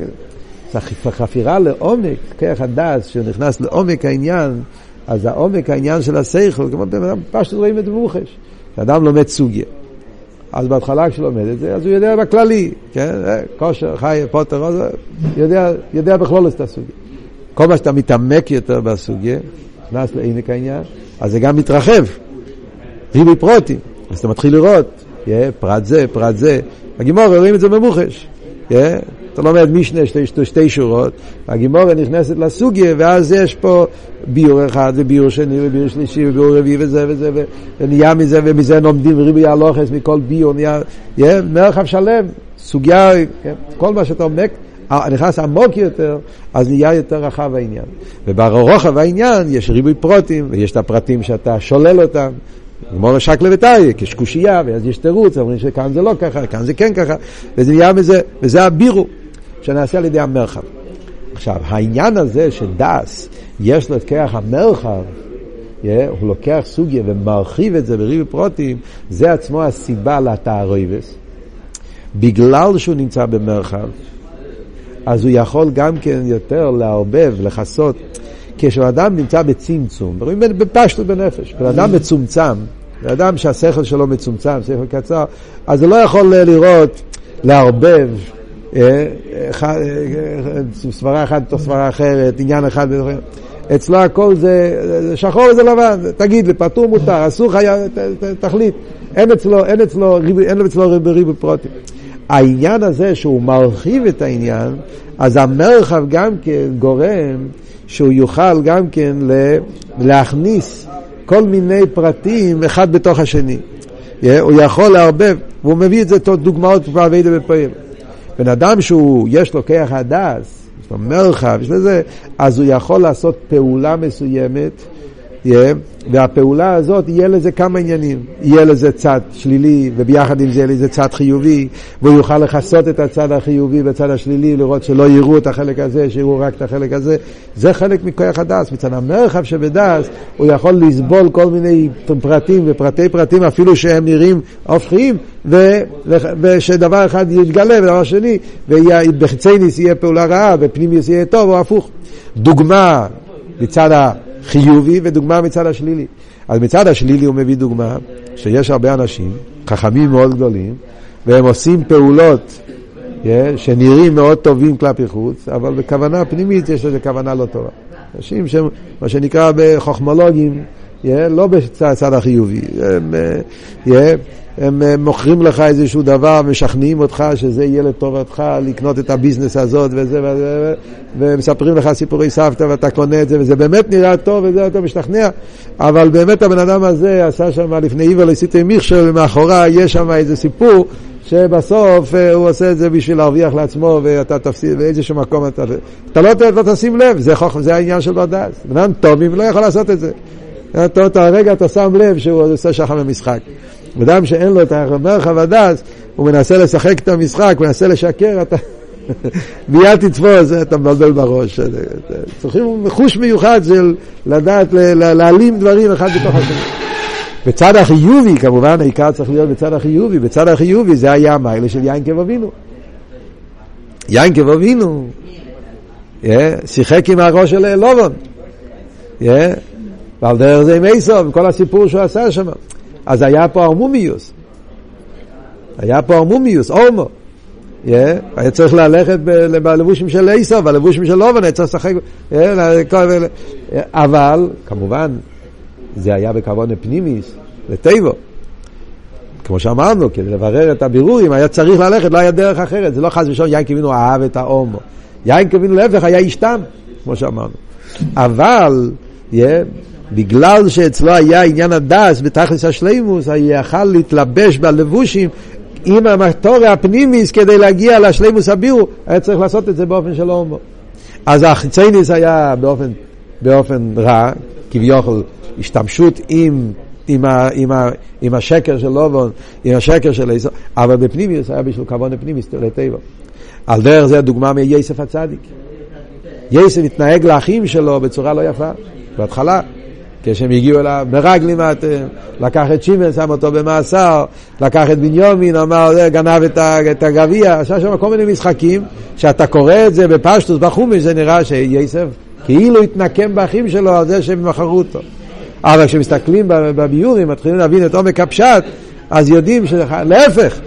החפירה לעומק, כרך הדס שנכנס לעומק העניין, אז העומק העניין של השכל, כמו בן אדם פשוט רואים את מוחש. כשאדם לומד סוגיה. אז בהתחלה כשהוא לומד את זה, אז הוא יודע בכללי, כן? אה, כושר, חי, פוטר, יודע, יודע בכלול את הסוגיה. כל מה שאתה מתעמק יותר בסוגיה, נכנס לעמק העניין, אז זה גם מתרחב. ריבי פרוטים. אז אתה מתחיל לראות, פרט זה, פרט זה. הגימור רואים את זה במוחש. אתה לומד משנה שתי, שתי, שתי שורות, הגימורה נכנסת לסוגיה, ואז יש פה ביור אחד, וביור שני, וביור שלישי, וביור רביעי, וזה וזה, ונהיה מזה, ומזה לומדים ריבי הלוחס, מכל ביור, נהיה, yeah, מרחב שלם, סוגיה, yeah, כל מה שאתה עומק, נכנס עמוק יותר, אז נהיה יותר רחב העניין. וברוחב העניין יש ריבוי פרוטים, ויש את הפרטים שאתה שולל אותם. גמור שקלה וטריה, קשקושייה, ואז יש תירוץ, אומרים שכאן זה לא ככה, כאן זה כן ככה, וזה נהיה מזה, וזה הבירו שנעשה על ידי המרחב. עכשיו, העניין הזה של דס, יש לו את כרך המרחב, yeah, הוא לוקח סוגיה ומרחיב את זה בריבי פרוטים, זה עצמו הסיבה לתערויבס. בגלל שהוא נמצא במרחב, אז הוא יכול גם כן יותר לערבב, לכסות. כשאדם נמצא בצמצום, רואים בפשטות בנפש, בן אדם מצומצם, בן אדם שהשכל שלו מצומצם, שכל קצר, אז הוא לא יכול לראות, לערבב אה, אה, סברה אחת בתוך סברה אחרת, עניין אחד בתוך... אצלו הכל זה שחור וזה לבן, תגיד פטור מותר, אסור חיה, תחליט. אין אצלו, אין אצלו, אין אצלו ריבוי פרוטים. העניין הזה שהוא מרחיב את העניין, אז המרחב גם כן גורם שהוא יוכל גם כן להכניס כל מיני פרטים אחד בתוך השני. הוא יכול לערבב, והוא מביא את זה דוגמאות בעבידה בפעיל. בן אדם שהוא, יש לו כיח הדס, יש לו מרחב, יש לזה, אז הוא יכול לעשות פעולה מסוימת והפעולה הזאת יהיה לזה כמה עניינים. יהיה לזה צד שלילי, וביחד עם זה יהיה לזה צד חיובי, והוא יוכל לכסות את הצד החיובי והצד השלילי, לראות שלא יראו את החלק הזה, שיראו רק את החלק הזה. זה חלק מכוח הדס. מצד המרחב שבדס, הוא יכול לסבול כל מיני פרטים ופרטי פרטים, אפילו שהם נראים הופכיים, ושדבר אחד יתגלה ודבר שני, ובחצי ניס יהיה פעולה רעה, בפנימיוס יהיה טוב, או הפוך. דוגמה מצד ה... חיובי ודוגמה מצד השלילי. אז מצד השלילי הוא מביא דוגמה שיש הרבה אנשים, חכמים מאוד גדולים, והם עושים פעולות yeah, שנראים מאוד טובים כלפי חוץ, אבל בכוונה פנימית יש לזה כוונה לא טובה. אנשים שהם, מה שנקרא בחוכמולוגים, לא בצד החיובי. הם, הם, הם מוכרים לך איזשהו דבר, משכנעים אותך שזה יהיה לטובתך לקנות את הביזנס הזאת וזה וזה, ומספרים לך סיפורי סבתא ואתה קונה את זה, וזה באמת נראה טוב וזה אתה משתכנע, אבל באמת הבן אדם הזה עשה שם לפני עיוור לסיטי מיכשל, ומאחורה יש שם איזה סיפור שבסוף אה, הוא עושה את זה בשביל להרוויח לעצמו ואתה תפסיד באיזשהו מקום אתה, אתה לא, לא תשים לב, זה, חוכ, זה העניין של בד"ץ. בן אדם טובים לא יכול לעשות את זה. אתה, הרגע אתה שם לב שהוא עושה שחר במשחק. אדם שאין לו את המרחב הדס, הוא מנסה לשחק את המשחק, הוא מנסה לשקר, אתה... מיד תתפוס, אתה מבלבל בראש. צריכים חוש מיוחד של לדעת להעלים דברים אחד בתוך השני. בצד החיובי, כמובן, העיקר צריך להיות בצד החיובי. בצד החיובי זה היה המיילה של יין כבבינו. יין כבבינו, שיחק עם הראש של לובון. ועל דרך זה עם איסוב, כל הסיפור שהוא עשה שם. אז היה פה ארמומיוס. היה פה ארמומיוס. Yeah, היה צריך ללכת בלבושים של איסוב, בלבושים של אובן, היה צריך לשחק, אבל כמובן זה היה בכוון פנימיס, לטבו. כמו שאמרנו, כדי לברר את הבירורים, היה צריך ללכת, לא היה דרך אחרת. זה לא חס ושלום, יין כבינו אהב את האומו. יין כבינו להפך היה איש תם, כמו שאמרנו. אבל, בגלל שאצלו היה עניין הדס בתכלס השלימוס, היה יכל להתלבש בלבושים עם המטורי הפנימיס כדי להגיע לשלימוס הבירו, היה צריך לעשות את זה באופן של הומו. אז החיצייניס היה באופן, באופן רע, כביכול השתמשות עם, עם, ה, עם, ה, עם השקר של לובון, עם השקר של איסו, אבל בפנימיוס היה בשביל כבוד הפנימיס לטבע. על דרך זה הדוגמה מייסף הצדיק. יסף התנהג לאחים שלו בצורה לא יפה, בהתחלה. כשהם הגיעו אליו, מרגלים אתם, לקח את שמעון, שם אותו במאסר, לקח את בניומין, אמר, גנב את הגביע, עשה שם כל מיני משחקים, שאתה קורא את זה בפשטוס, בחומש, זה נראה שייסף כאילו התנקם באחים שלו על זה שהם מכרו אותו. אבל כשמסתכלים בביורים, מתחילים להבין את עומק הפשט, אז יודעים שלהפך,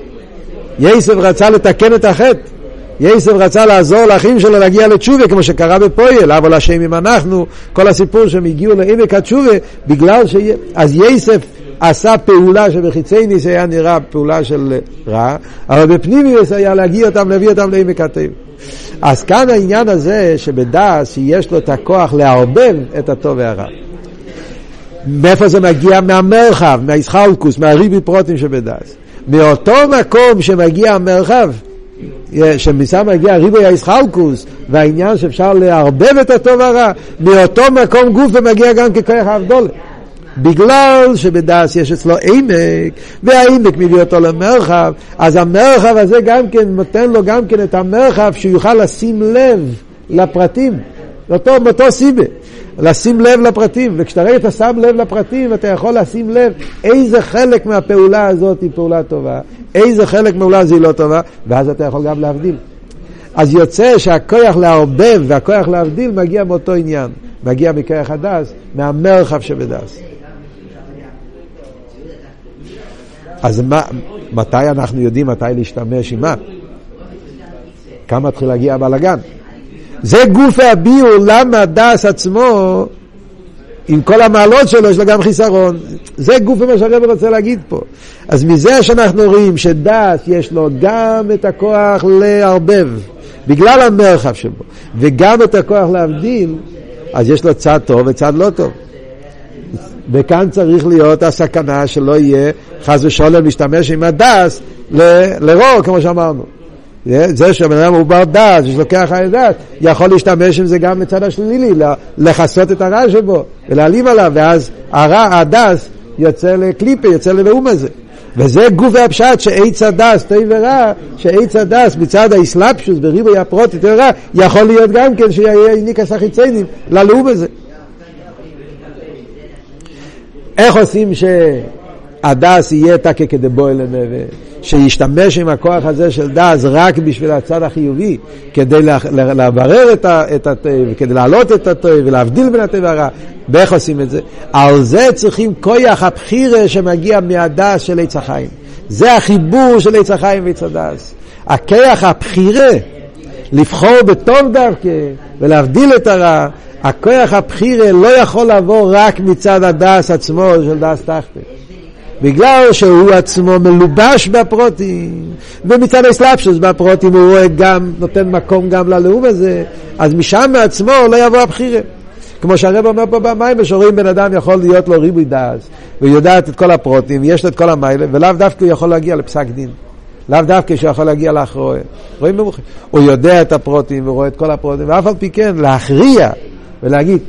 ייסף רצה לתקן את החטא. יסף רצה לעזור לאחים שלו להגיע לתשובה, כמו שקרה בפועל, אבל השם אם אנחנו, כל הסיפור שהם הגיעו לעמק התשובה, בגלל ש... אז יסף עשה פעולה שבחיצי ניס היה נראה פעולה של רע, אבל בפנימיוס היה להגיע אותם, להביא אותם לעמק הטבע. אז כאן העניין הזה שבדס יש לו את הכוח לערבב את הטוב והרע. מאיפה זה מגיע? מהמרחב, מהאיסחלקוס, מהריבי פרוטים שבדס. מאותו מקום שמגיע המרחב, שמשם מגיע ריבוי האיסחלקוס והעניין שאפשר לערבב את הטוב והרע, מאותו מקום גוף ומגיע גם ככוח האבדולה. בגלל שבדס יש אצלו עמק, והעמק מביא אותו למרחב, אז המרחב הזה גם כן נותן לו גם כן את המרחב שהוא יוכל לשים לב לפרטים, אותו, באותו סיבה. לשים לב לפרטים, וכשאתה אתה שם לב לפרטים, אתה יכול לשים לב איזה חלק מהפעולה הזאת היא פעולה טובה, איזה חלק מהפעולה הזאת היא לא טובה, ואז אתה יכול גם להבדיל. אז יוצא שהכוח לערבב והכוח להבדיל מגיע מאותו עניין, מגיע מכוח הדס, מהמרחב שבדס. אז מה, מתי אנחנו יודעים מתי להשתמש עם מה? כמה מתחיל להגיע הבלאגן? זה גוף הביאו למה הדס עצמו, עם כל המעלות שלו, יש לו גם חיסרון. זה גוף מה שהרב רוצה להגיד פה. אז מזה שאנחנו רואים שדס יש לו גם את הכוח לערבב, בגלל המרחב שבו, וגם את הכוח להבדיל, אז יש לו צד טוב וצד לא טוב. וכאן צריך להיות הסכנה שלא יהיה חס ושלום להשתמש עם הדס לרור, כמו שאמרנו. זה שהבן אדם הוא בר דעת, לו כוח דעת, יכול להשתמש עם זה גם לצד השלילי, לכסות את הרע שבו ולהעלים עליו, ואז הרע, הדס, יוצא לקליפה, יוצא לנאום הזה. וזה גוף הפשט שעץ הדס, טוב ורע, שעץ הדס מצד האסלאפשוס בריבוי הפרוטי, טוב ורע, יכול להיות גם כן שיהיה ניקס החיציינים ללאום הזה. איך עושים ש... הדס יהיה תקה כדבוי לנווה, שישתמש עם הכוח הזה של דס רק בשביל הצד החיובי, כדי לברר את הטוב, כדי להעלות את הטוב ולהבדיל בין הטוב והרע. ואיך עושים את זה? על זה צריכים כוח הבחירה שמגיע מהדס של עץ החיים. זה החיבור של עץ החיים ועץ הדס. הכוח הבחירה לבחור בטוב דווקא ולהבדיל את הרע, הכוח הבחירה לא יכול לבוא רק מצד הדס עצמו של דס תחתן. בגלל שהוא עצמו מלובש בפרוטים, ומצד הסלפשוס בפרוטים הוא רואה גם, נותן מקום גם ללאום הזה, אז משם מעצמו לא יבוא הבחירה. כמו שהרב אומר פה במים, שרואים בן אדם יכול להיות לו ריבוי דעת, והוא יודעת את כל הפרוטים, ויש לו את כל המיילה, ולאו דווקא הוא יכול להגיע לפסק דין. לאו דווקא שהוא יכול להגיע לאחרויה. רואים במוח... הוא יודע את הפרוטים ורואה את כל הפרוטים, ואף על פי כן להכריע ולהגיד,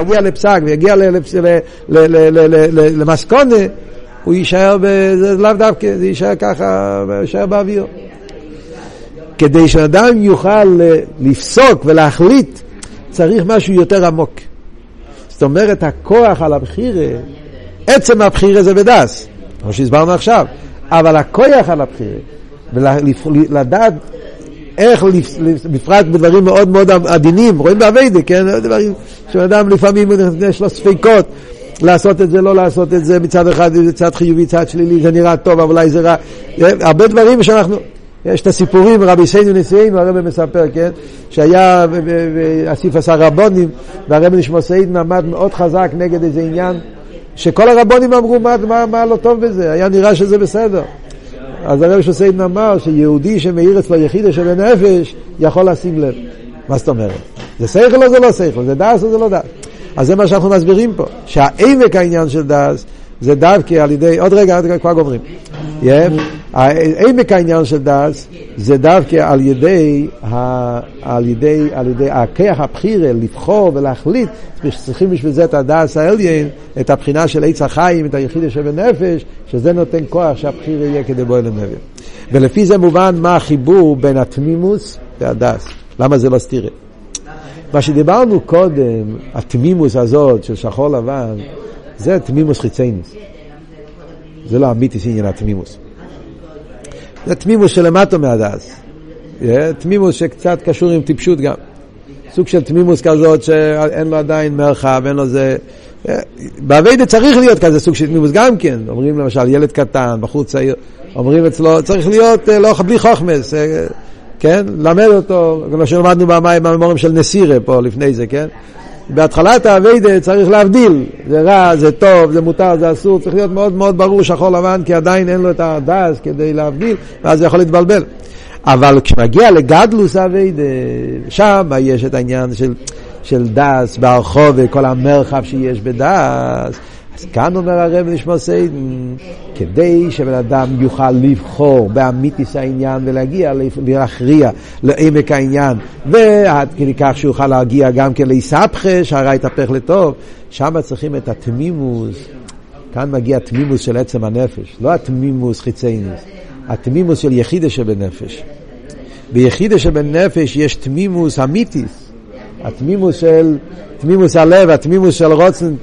יגיע לפסק ויגיע למסקונה, הוא יישאר, זה לאו דווקא, זה יישאר ככה, יישאר באוויר. כדי שאדם יוכל לפסוק ולהחליט, צריך משהו יותר עמוק. זאת אומרת, הכוח על הבחירה, עצם הבחירה זה בדס, כמו שהסברנו עכשיו, אבל הכוח על הבחירה, ולדעת איך, בפרט בדברים מאוד מאוד עדינים, רואים באביידה, כן? דברים שאדם לפעמים יש לו ספקות. לעשות את זה, לא לעשות את זה, מצד אחד זה צד חיובי, צד שלילי, זה נראה טוב, אבל אולי זה רע. הרבה דברים שאנחנו... יש את הסיפורים, רבי סיינו נשיאנו, הרב מספר, כן? שהיה, אסיף עשה רבונים, והרב נשמע סיידן עמד מאוד חזק נגד איזה עניין, שכל הרבונים אמרו מה, מה, מה לא טוב בזה, היה נראה שזה בסדר. אז הרב שוסיידן אמר שיהודי שמאיר אצלו יחידה שבנפש יכול לשים לב. מה זאת אומרת? זה שכל או זה לא שכל? זה דס או זה לא דס? אז זה מה שאנחנו מסבירים פה, שהעמק העניין של דס זה דווקא על ידי, עוד רגע, עוד רגע, כבר גומרים. עמק העניין של דס זה דווקא על ידי, על ידי, על ידי הכיח הבחירה לבחור ולהחליט, צריכים בשביל זה את הדס העליין, את הבחינה של עץ החיים, את היחידה שבנפש, שזה נותן כוח שהבחירה יהיה כדי בוא לנביא. ולפי זה מובן מה החיבור בין התמימוס והדס. למה זה לא סתירה? מה שדיברנו קודם, התמימוס הזאת של שחור לבן, זה תמימוס חיצייניס. זה לא אמיתיס עניין התמימוס. זה תמימוס שלמטו מהדס. תמימוס שקצת קשור עם טיפשות גם. סוג של תמימוס כזאת שאין לו עדיין מרחב, אין לו זה... באביידה צריך להיות כזה סוג של תמימוס גם כן. אומרים למשל ילד קטן, בחור צעיר, אומרים אצלו, צריך להיות לא, בלי חוכמס, כן? למד אותו, כמו שלמדנו במים בממורים של נסירה פה לפני זה, כן? בהתחלת האביידה צריך להבדיל, זה רע, זה טוב, זה מותר, זה אסור, צריך להיות מאוד מאוד ברור שחור לבן, כי עדיין אין לו את הדס כדי להבדיל, ואז זה יכול להתבלבל. אבל כשמגיע לגדלוס אביידה, שם יש את העניין של, של דס ברחוב וכל המרחב שיש בדס. אז כאן אומר הרב נשמע סיידן, כדי שבן אדם יוכל לבחור באמיתיס העניין ולהגיע ולהכריע לעמק העניין, ועד כדי כך שהוא יוכל להגיע גם כן להיסבכה, שהרע יתהפך לטוב, שם צריכים את התמימוס. כאן מגיע התמימוס של עצם הנפש, לא התמימוס חיצייניס, התמימוס של יחידה שבנפש. ביחידה שבנפש יש תמימוס אמיתיס, התמימוס של, תמימוס הלב, התמימוס של רוצן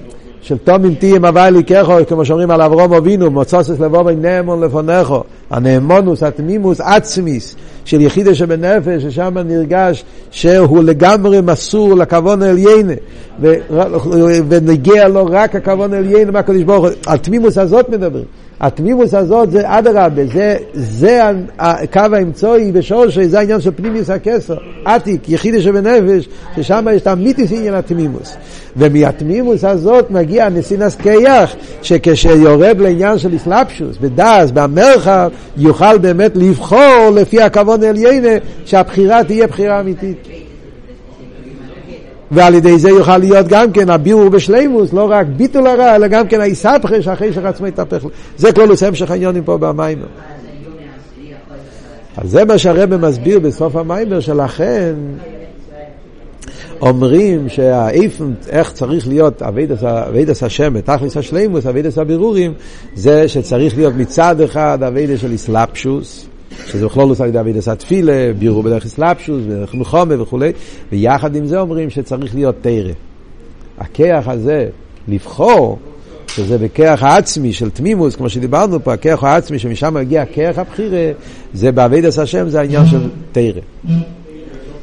של תומים תהיים הווי לי ככו, כמו שאומרים על אברום אבינו, מוצוסס לבובי נאמון לפונכו, הנאמונוס, התמימוס, עצמיס, של יחידה שבנפש, ששם נרגש שהוא לגמרי מסור לכוון העליינה, ונגיע לו רק הכוון העליינה מהקדוש ברוך הוא, על תמימוס הזאת מדברים. התמימוס הזאת זה אדרבה, זה, זה הקו האמצעי בשורשי, זה העניין של פנימיוס הכסר, עתיק, יחידי שבנפש, ששם יש את המיתיס עניין התמימוס. ומהתמימוס הזאת מגיע נסינס קייח, שכשיורד לעניין של אסלאפשוס, בדס, במרחב, יוכל באמת לבחור לפי הכבוד עליינה, שהבחירה תהיה בחירה אמיתית. ועל ידי זה יוכל להיות גם כן הבירור בשלימוס, לא רק ביטול הרע, אלא גם כן האיסבכה שהחשך עצמו יתהפך. זה כלולוס המשך העניונים פה במיימר. אז זה מה שהרבא מסביר בסוף המיימר, שלכן אומרים שהאיפן, איך צריך להיות אבידס השם, תכלס השלימוס, אבידס הבירורים, זה שצריך להיות מצד אחד אבידס של איסלאפשוס, שזה בכלול עושה על ידי אבידס התפילה, בירו בדרך אסלאפשוס, בדרך מלחומה וכולי, ויחד עם זה אומרים שצריך להיות תרא. הכיח הזה, לבחור, שזה בכיח העצמי של תמימוס, כמו שדיברנו פה, הכיח העצמי שמשם מגיע הכיח הבחירה, זה באבידס השם, זה העניין של תרא.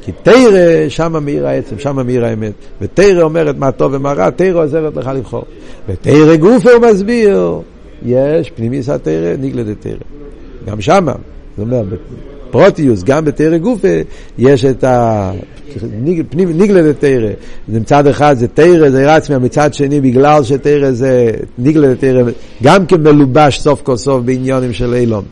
כי תרא, שם מאיר העצם, שם מאיר האמת. ותרא אומרת מה טוב ומה רע, תרא עוזרת לך לבחור. ותרא הוא מסביר, יש פנימיס התרא, ניגלה דתרא. גם שמה, זאת אומרת, פרוטיוס, גם בתרא גופה, יש את ה... ניגלה זה תרא. מצד אחד זה תרא, זה רץ מצד שני בגלל שתרא זה ניגלה זה תרא, גם כן מלובש סוף כל סוף בעניונים של אילום.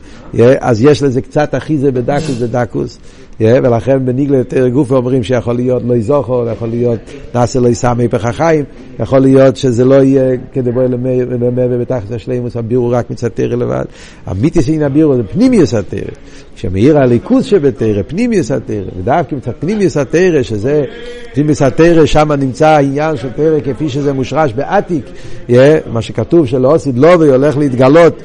אז יש לזה קצת אחיזה בדקוס ודקוס. ולכן בניגלה יותר גוף אומרים שיכול להיות לא יזוכו, יכול להיות נעשה לא יישא מפח החיים, יכול להיות שזה לא יהיה כדי בוא למי ובתחת השלימוס הבירו רק מצד תרא לבד. המיתיס אין הבירו זה פנימיוס התרא. כשמאיר הליכוז שבתרא, פנימיוס התרא, ודווקא מצד פנימיוס התרא, שזה פנימיוס התרא, שם נמצא העניין של תרא כפי שזה מושרש בעתיק, מה שכתוב שלא עשית לובי הולך להתגלות,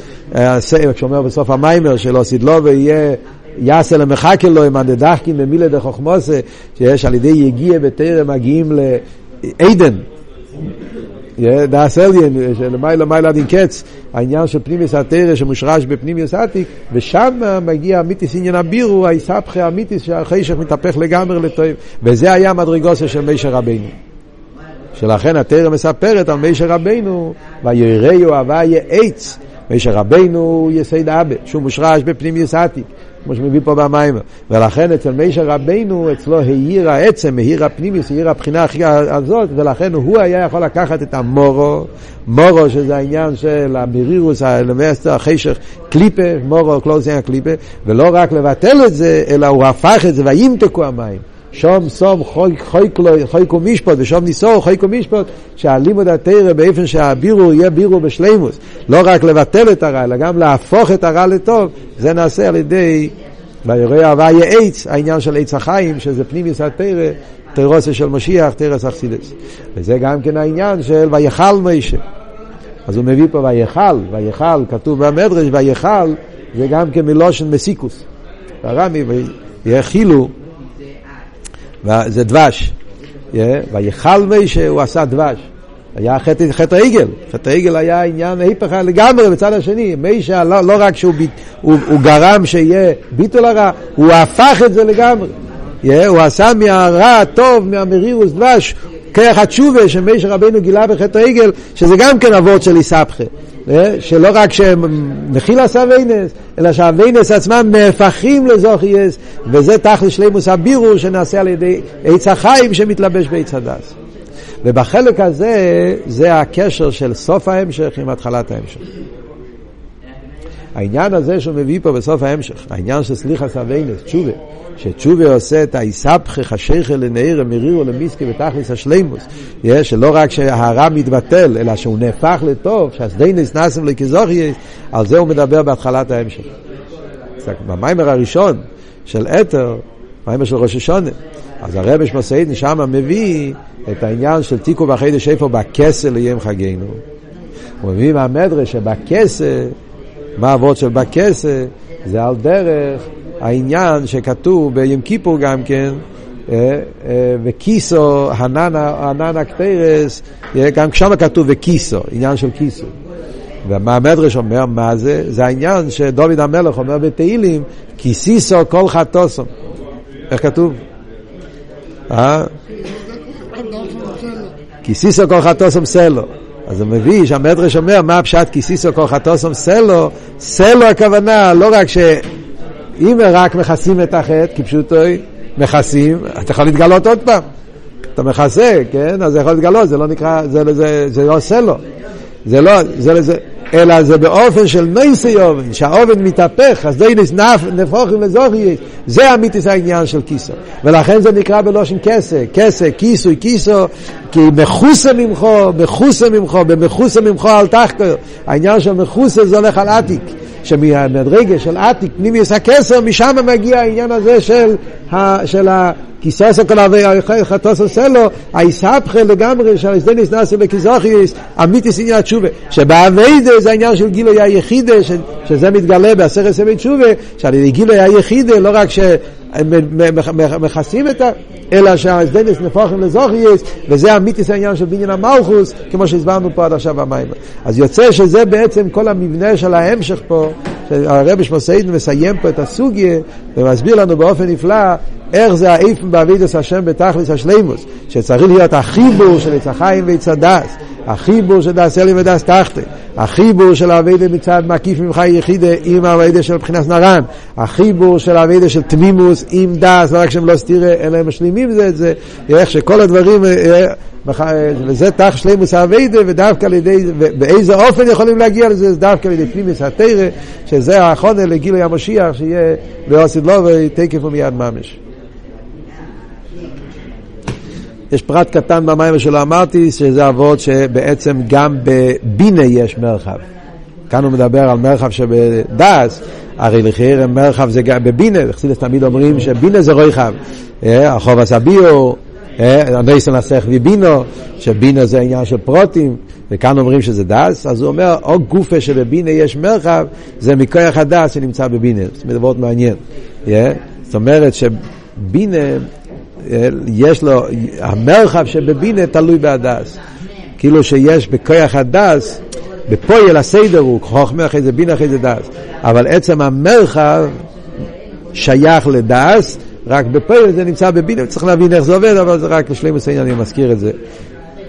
כשאומר בסוף המיימר שלא עשית לובי יהיה יעשה למחכה לו עם הדדחקים במילה דחוכמוסה, שיש על ידי יגיע בטרם מגיעים לעדן. דאס אליין, שלמעלה מעלה עד קץ, העניין של פנימיוס התרא שמושרש בפנימיוס עתיק, ושם מגיע המיתיס עניין הבירו, היסבכי המיתיס שהחשך מתהפך לגמרי לטוב, וזה היה מדרגוסה של מישר רבינו. שלכן התרא מספרת על מישר רבינו, ויראו הוויה עץ, מישר רבינו יסייד אבא, שהוא מושרש בפנימיוס עתיק. כמו שמביא פה במים. ולכן אצל מישר רבינו, אצלו העיר העצם, העיר הפנימיוס, העיר הבחינה הכי הזאת, ולכן הוא היה יכול לקחת את המורו, מורו שזה העניין של המרירוס, האלמסטר, החשך, קליפה, מורו, קלוזיין הקליפה, ולא רק לבטל את זה, אלא הוא הפך את זה, וימתקו המים. שום סום חויקו משפוט ושום ניסור חויקו משפוט שהלימוד התרא באופן שהבירו יהיה בירו בשלימוס. לא רק לבטל את הרע אלא גם להפוך את הרע לטוב זה נעשה על ידי ויראה הוויה עץ העניין של עץ החיים שזה פנימיוס התרא תרוסה של משיח תרס אכסידס וזה גם כן העניין של ויכל מישה אז הוא מביא פה ויכל ויכל כתוב במדרש ויכל זה גם כן מלושן מסיקוס. הרמי ויחילו זה דבש. ויכל מישה הוא עשה דבש. היה חטא, העגל, חטא העגל היה עניין ההיפך לגמרי בצד השני, מישה לא, לא רק שהוא הוא, הוא גרם שיהיה ביטול הרע, הוא הפך את זה לגמרי, הוא עשה מהרע הטוב, מהמרירוס דבש, כרך התשובה שמשה רבנו גילה בחטא העגל, שזה גם כן אבות של איסבכה. אה? שלא רק שהם מכיל הסווינס, אלא שהווינס עצמם נהפכים לזוכייס, וזה תכלס שלימוס הבירו שנעשה על ידי עץ החיים שמתלבש בעץ הדס. ובחלק הזה, זה הקשר של סוף ההמשך עם התחלת ההמשך. העניין הזה שהוא מביא פה בסוף ההמשך, העניין של סליחה סווינס, תשובה, שתשובה עושה את האיסבכה חשיכה לנעיר מרירו למיסקי ותכלס השלימוס, שלא רק שהרע מתבטל, אלא שהוא נהפך לטוב, שהסדיינס נסם לכזוכייס, על זה הוא מדבר בהתחלת ההמשך. במיימר הראשון של אתר, מיימר של ראש השונה, אז הרבי שמסעיד שם מביא את העניין של תיקו בחידש איפה בכסה ליום חגינו. הוא מביא מהמדרש שבכסה מה אבות של בכסה? זה על דרך העניין שכתוב ביום כיפור גם כן, אה, אה, וקיסו, הננה קטרס, אה, גם שם כתוב וקיסו, עניין של קיסו. ומה המדרש אומר, מה זה? זה העניין שדוד המלך אומר בתהילים, כיסיסו כל חטוסו. איך כתוב? אה? כיסיסו כל חטוסו סלו. אז הוא מביא שהמדרש אומר מה הפשט כיסיסו כוחתוסום סלו, סלו הכוונה לא רק שאם רק מכסים את החטא, כפשוטו מכסים, אתה יכול להתגלות עוד פעם. אתה מכסה, כן? אז זה יכול להתגלות, זה לא נקרא, זה, זה, זה, זה לא סלו. זה לא, זה, זה, אלא זה באופן של נייסי אובן, שהאובן מתהפך, אז די נפוחים לזוכי, זה אמיתיס העניין של כיסו. ולכן זה נקרא בלושן כסה, כסה, כיסוי, כיסו, כי מחוסה ממכו, מחוסה ממכו, במחוסה ממכו אל תחקו. העניין של מחוסה זה הולך על עתיק. שמהמדרגה של עתיק, פנימיוס הכסר, משם מגיע העניין הזה של, ה, של הכיסוסו כל חטוסו סלו, היסהפכה לגמרי, שהאיסדניס נעשה בכיזוכיס, אמיתיס עניין התשובה. שבאביידה זה העניין של גילוי היחידה, שזה מתגלה בעשרת ימי תשובה, שעל ידי גילוי היחידה, לא רק ש... מכסים את ה... אלא שהאסדנס נפוחים לזוכייס, וזה המיתיס העניין של בניין המלכוס, כמו שהסברנו פה עד עכשיו במים. אז יוצא שזה בעצם כל המבנה של ההמשך פה, שהרבי שמוסיידן מסיים פה את הסוגיה, ומסביר לנו באופן נפלא איך זה האיפן בעבידת השם בתכלס השלימוס, שצריך להיות החיבור של ועץ הדס. החיבור של דס אלי ודס תחתי, החיבור של האביידה מצד מקיף ממך יחידה עם האביידה של מבחינת נרן, החיבור של האביידה של תמימוס עם דס, לא רק שהם לא סתירה, אלא הם משלימים זה זה, איך שכל הדברים, אה, אה, וזה תח שלימוס האביידה, ודווקא על ידי, באיזה אופן יכולים להגיע לזה, זה דווקא על ידי פנימיס התרא, שזה האחרונה לגילוי המשיח, שיהיה לעוsid לו ותקף ומיד ממש. יש פרט קטן במים שלא אמרתי, שזה אבות שבעצם גם בבינה יש מרחב. כאן הוא מדבר על מרחב שבדס, הרי לחייר מרחב זה גם בבינה, חסידס תמיד אומרים שבינה זה רויחב. אה, החוב הסביו, הניסן הסך ובינו, שבינה זה עניין של פרוטים, וכאן אומרים שזה דס, אז הוא אומר, או גופה שבבינה יש מרחב, זה מכוח הדס שנמצא בבינה. זאת אומרת, מאוד מעניין. אה, זאת אומרת שבינה יש לו, המרחב שבבינה תלוי בהדס. כאילו שיש בכוח הדס, בפועל הסדר הוא חוכמה אחרי זה בינה אחרי זה דס. אבל עצם המרחב שייך לדס, רק בפועל זה נמצא בבינה, צריך להבין איך זה עובד, אבל זה רק לשלם העניין, אני מזכיר את זה.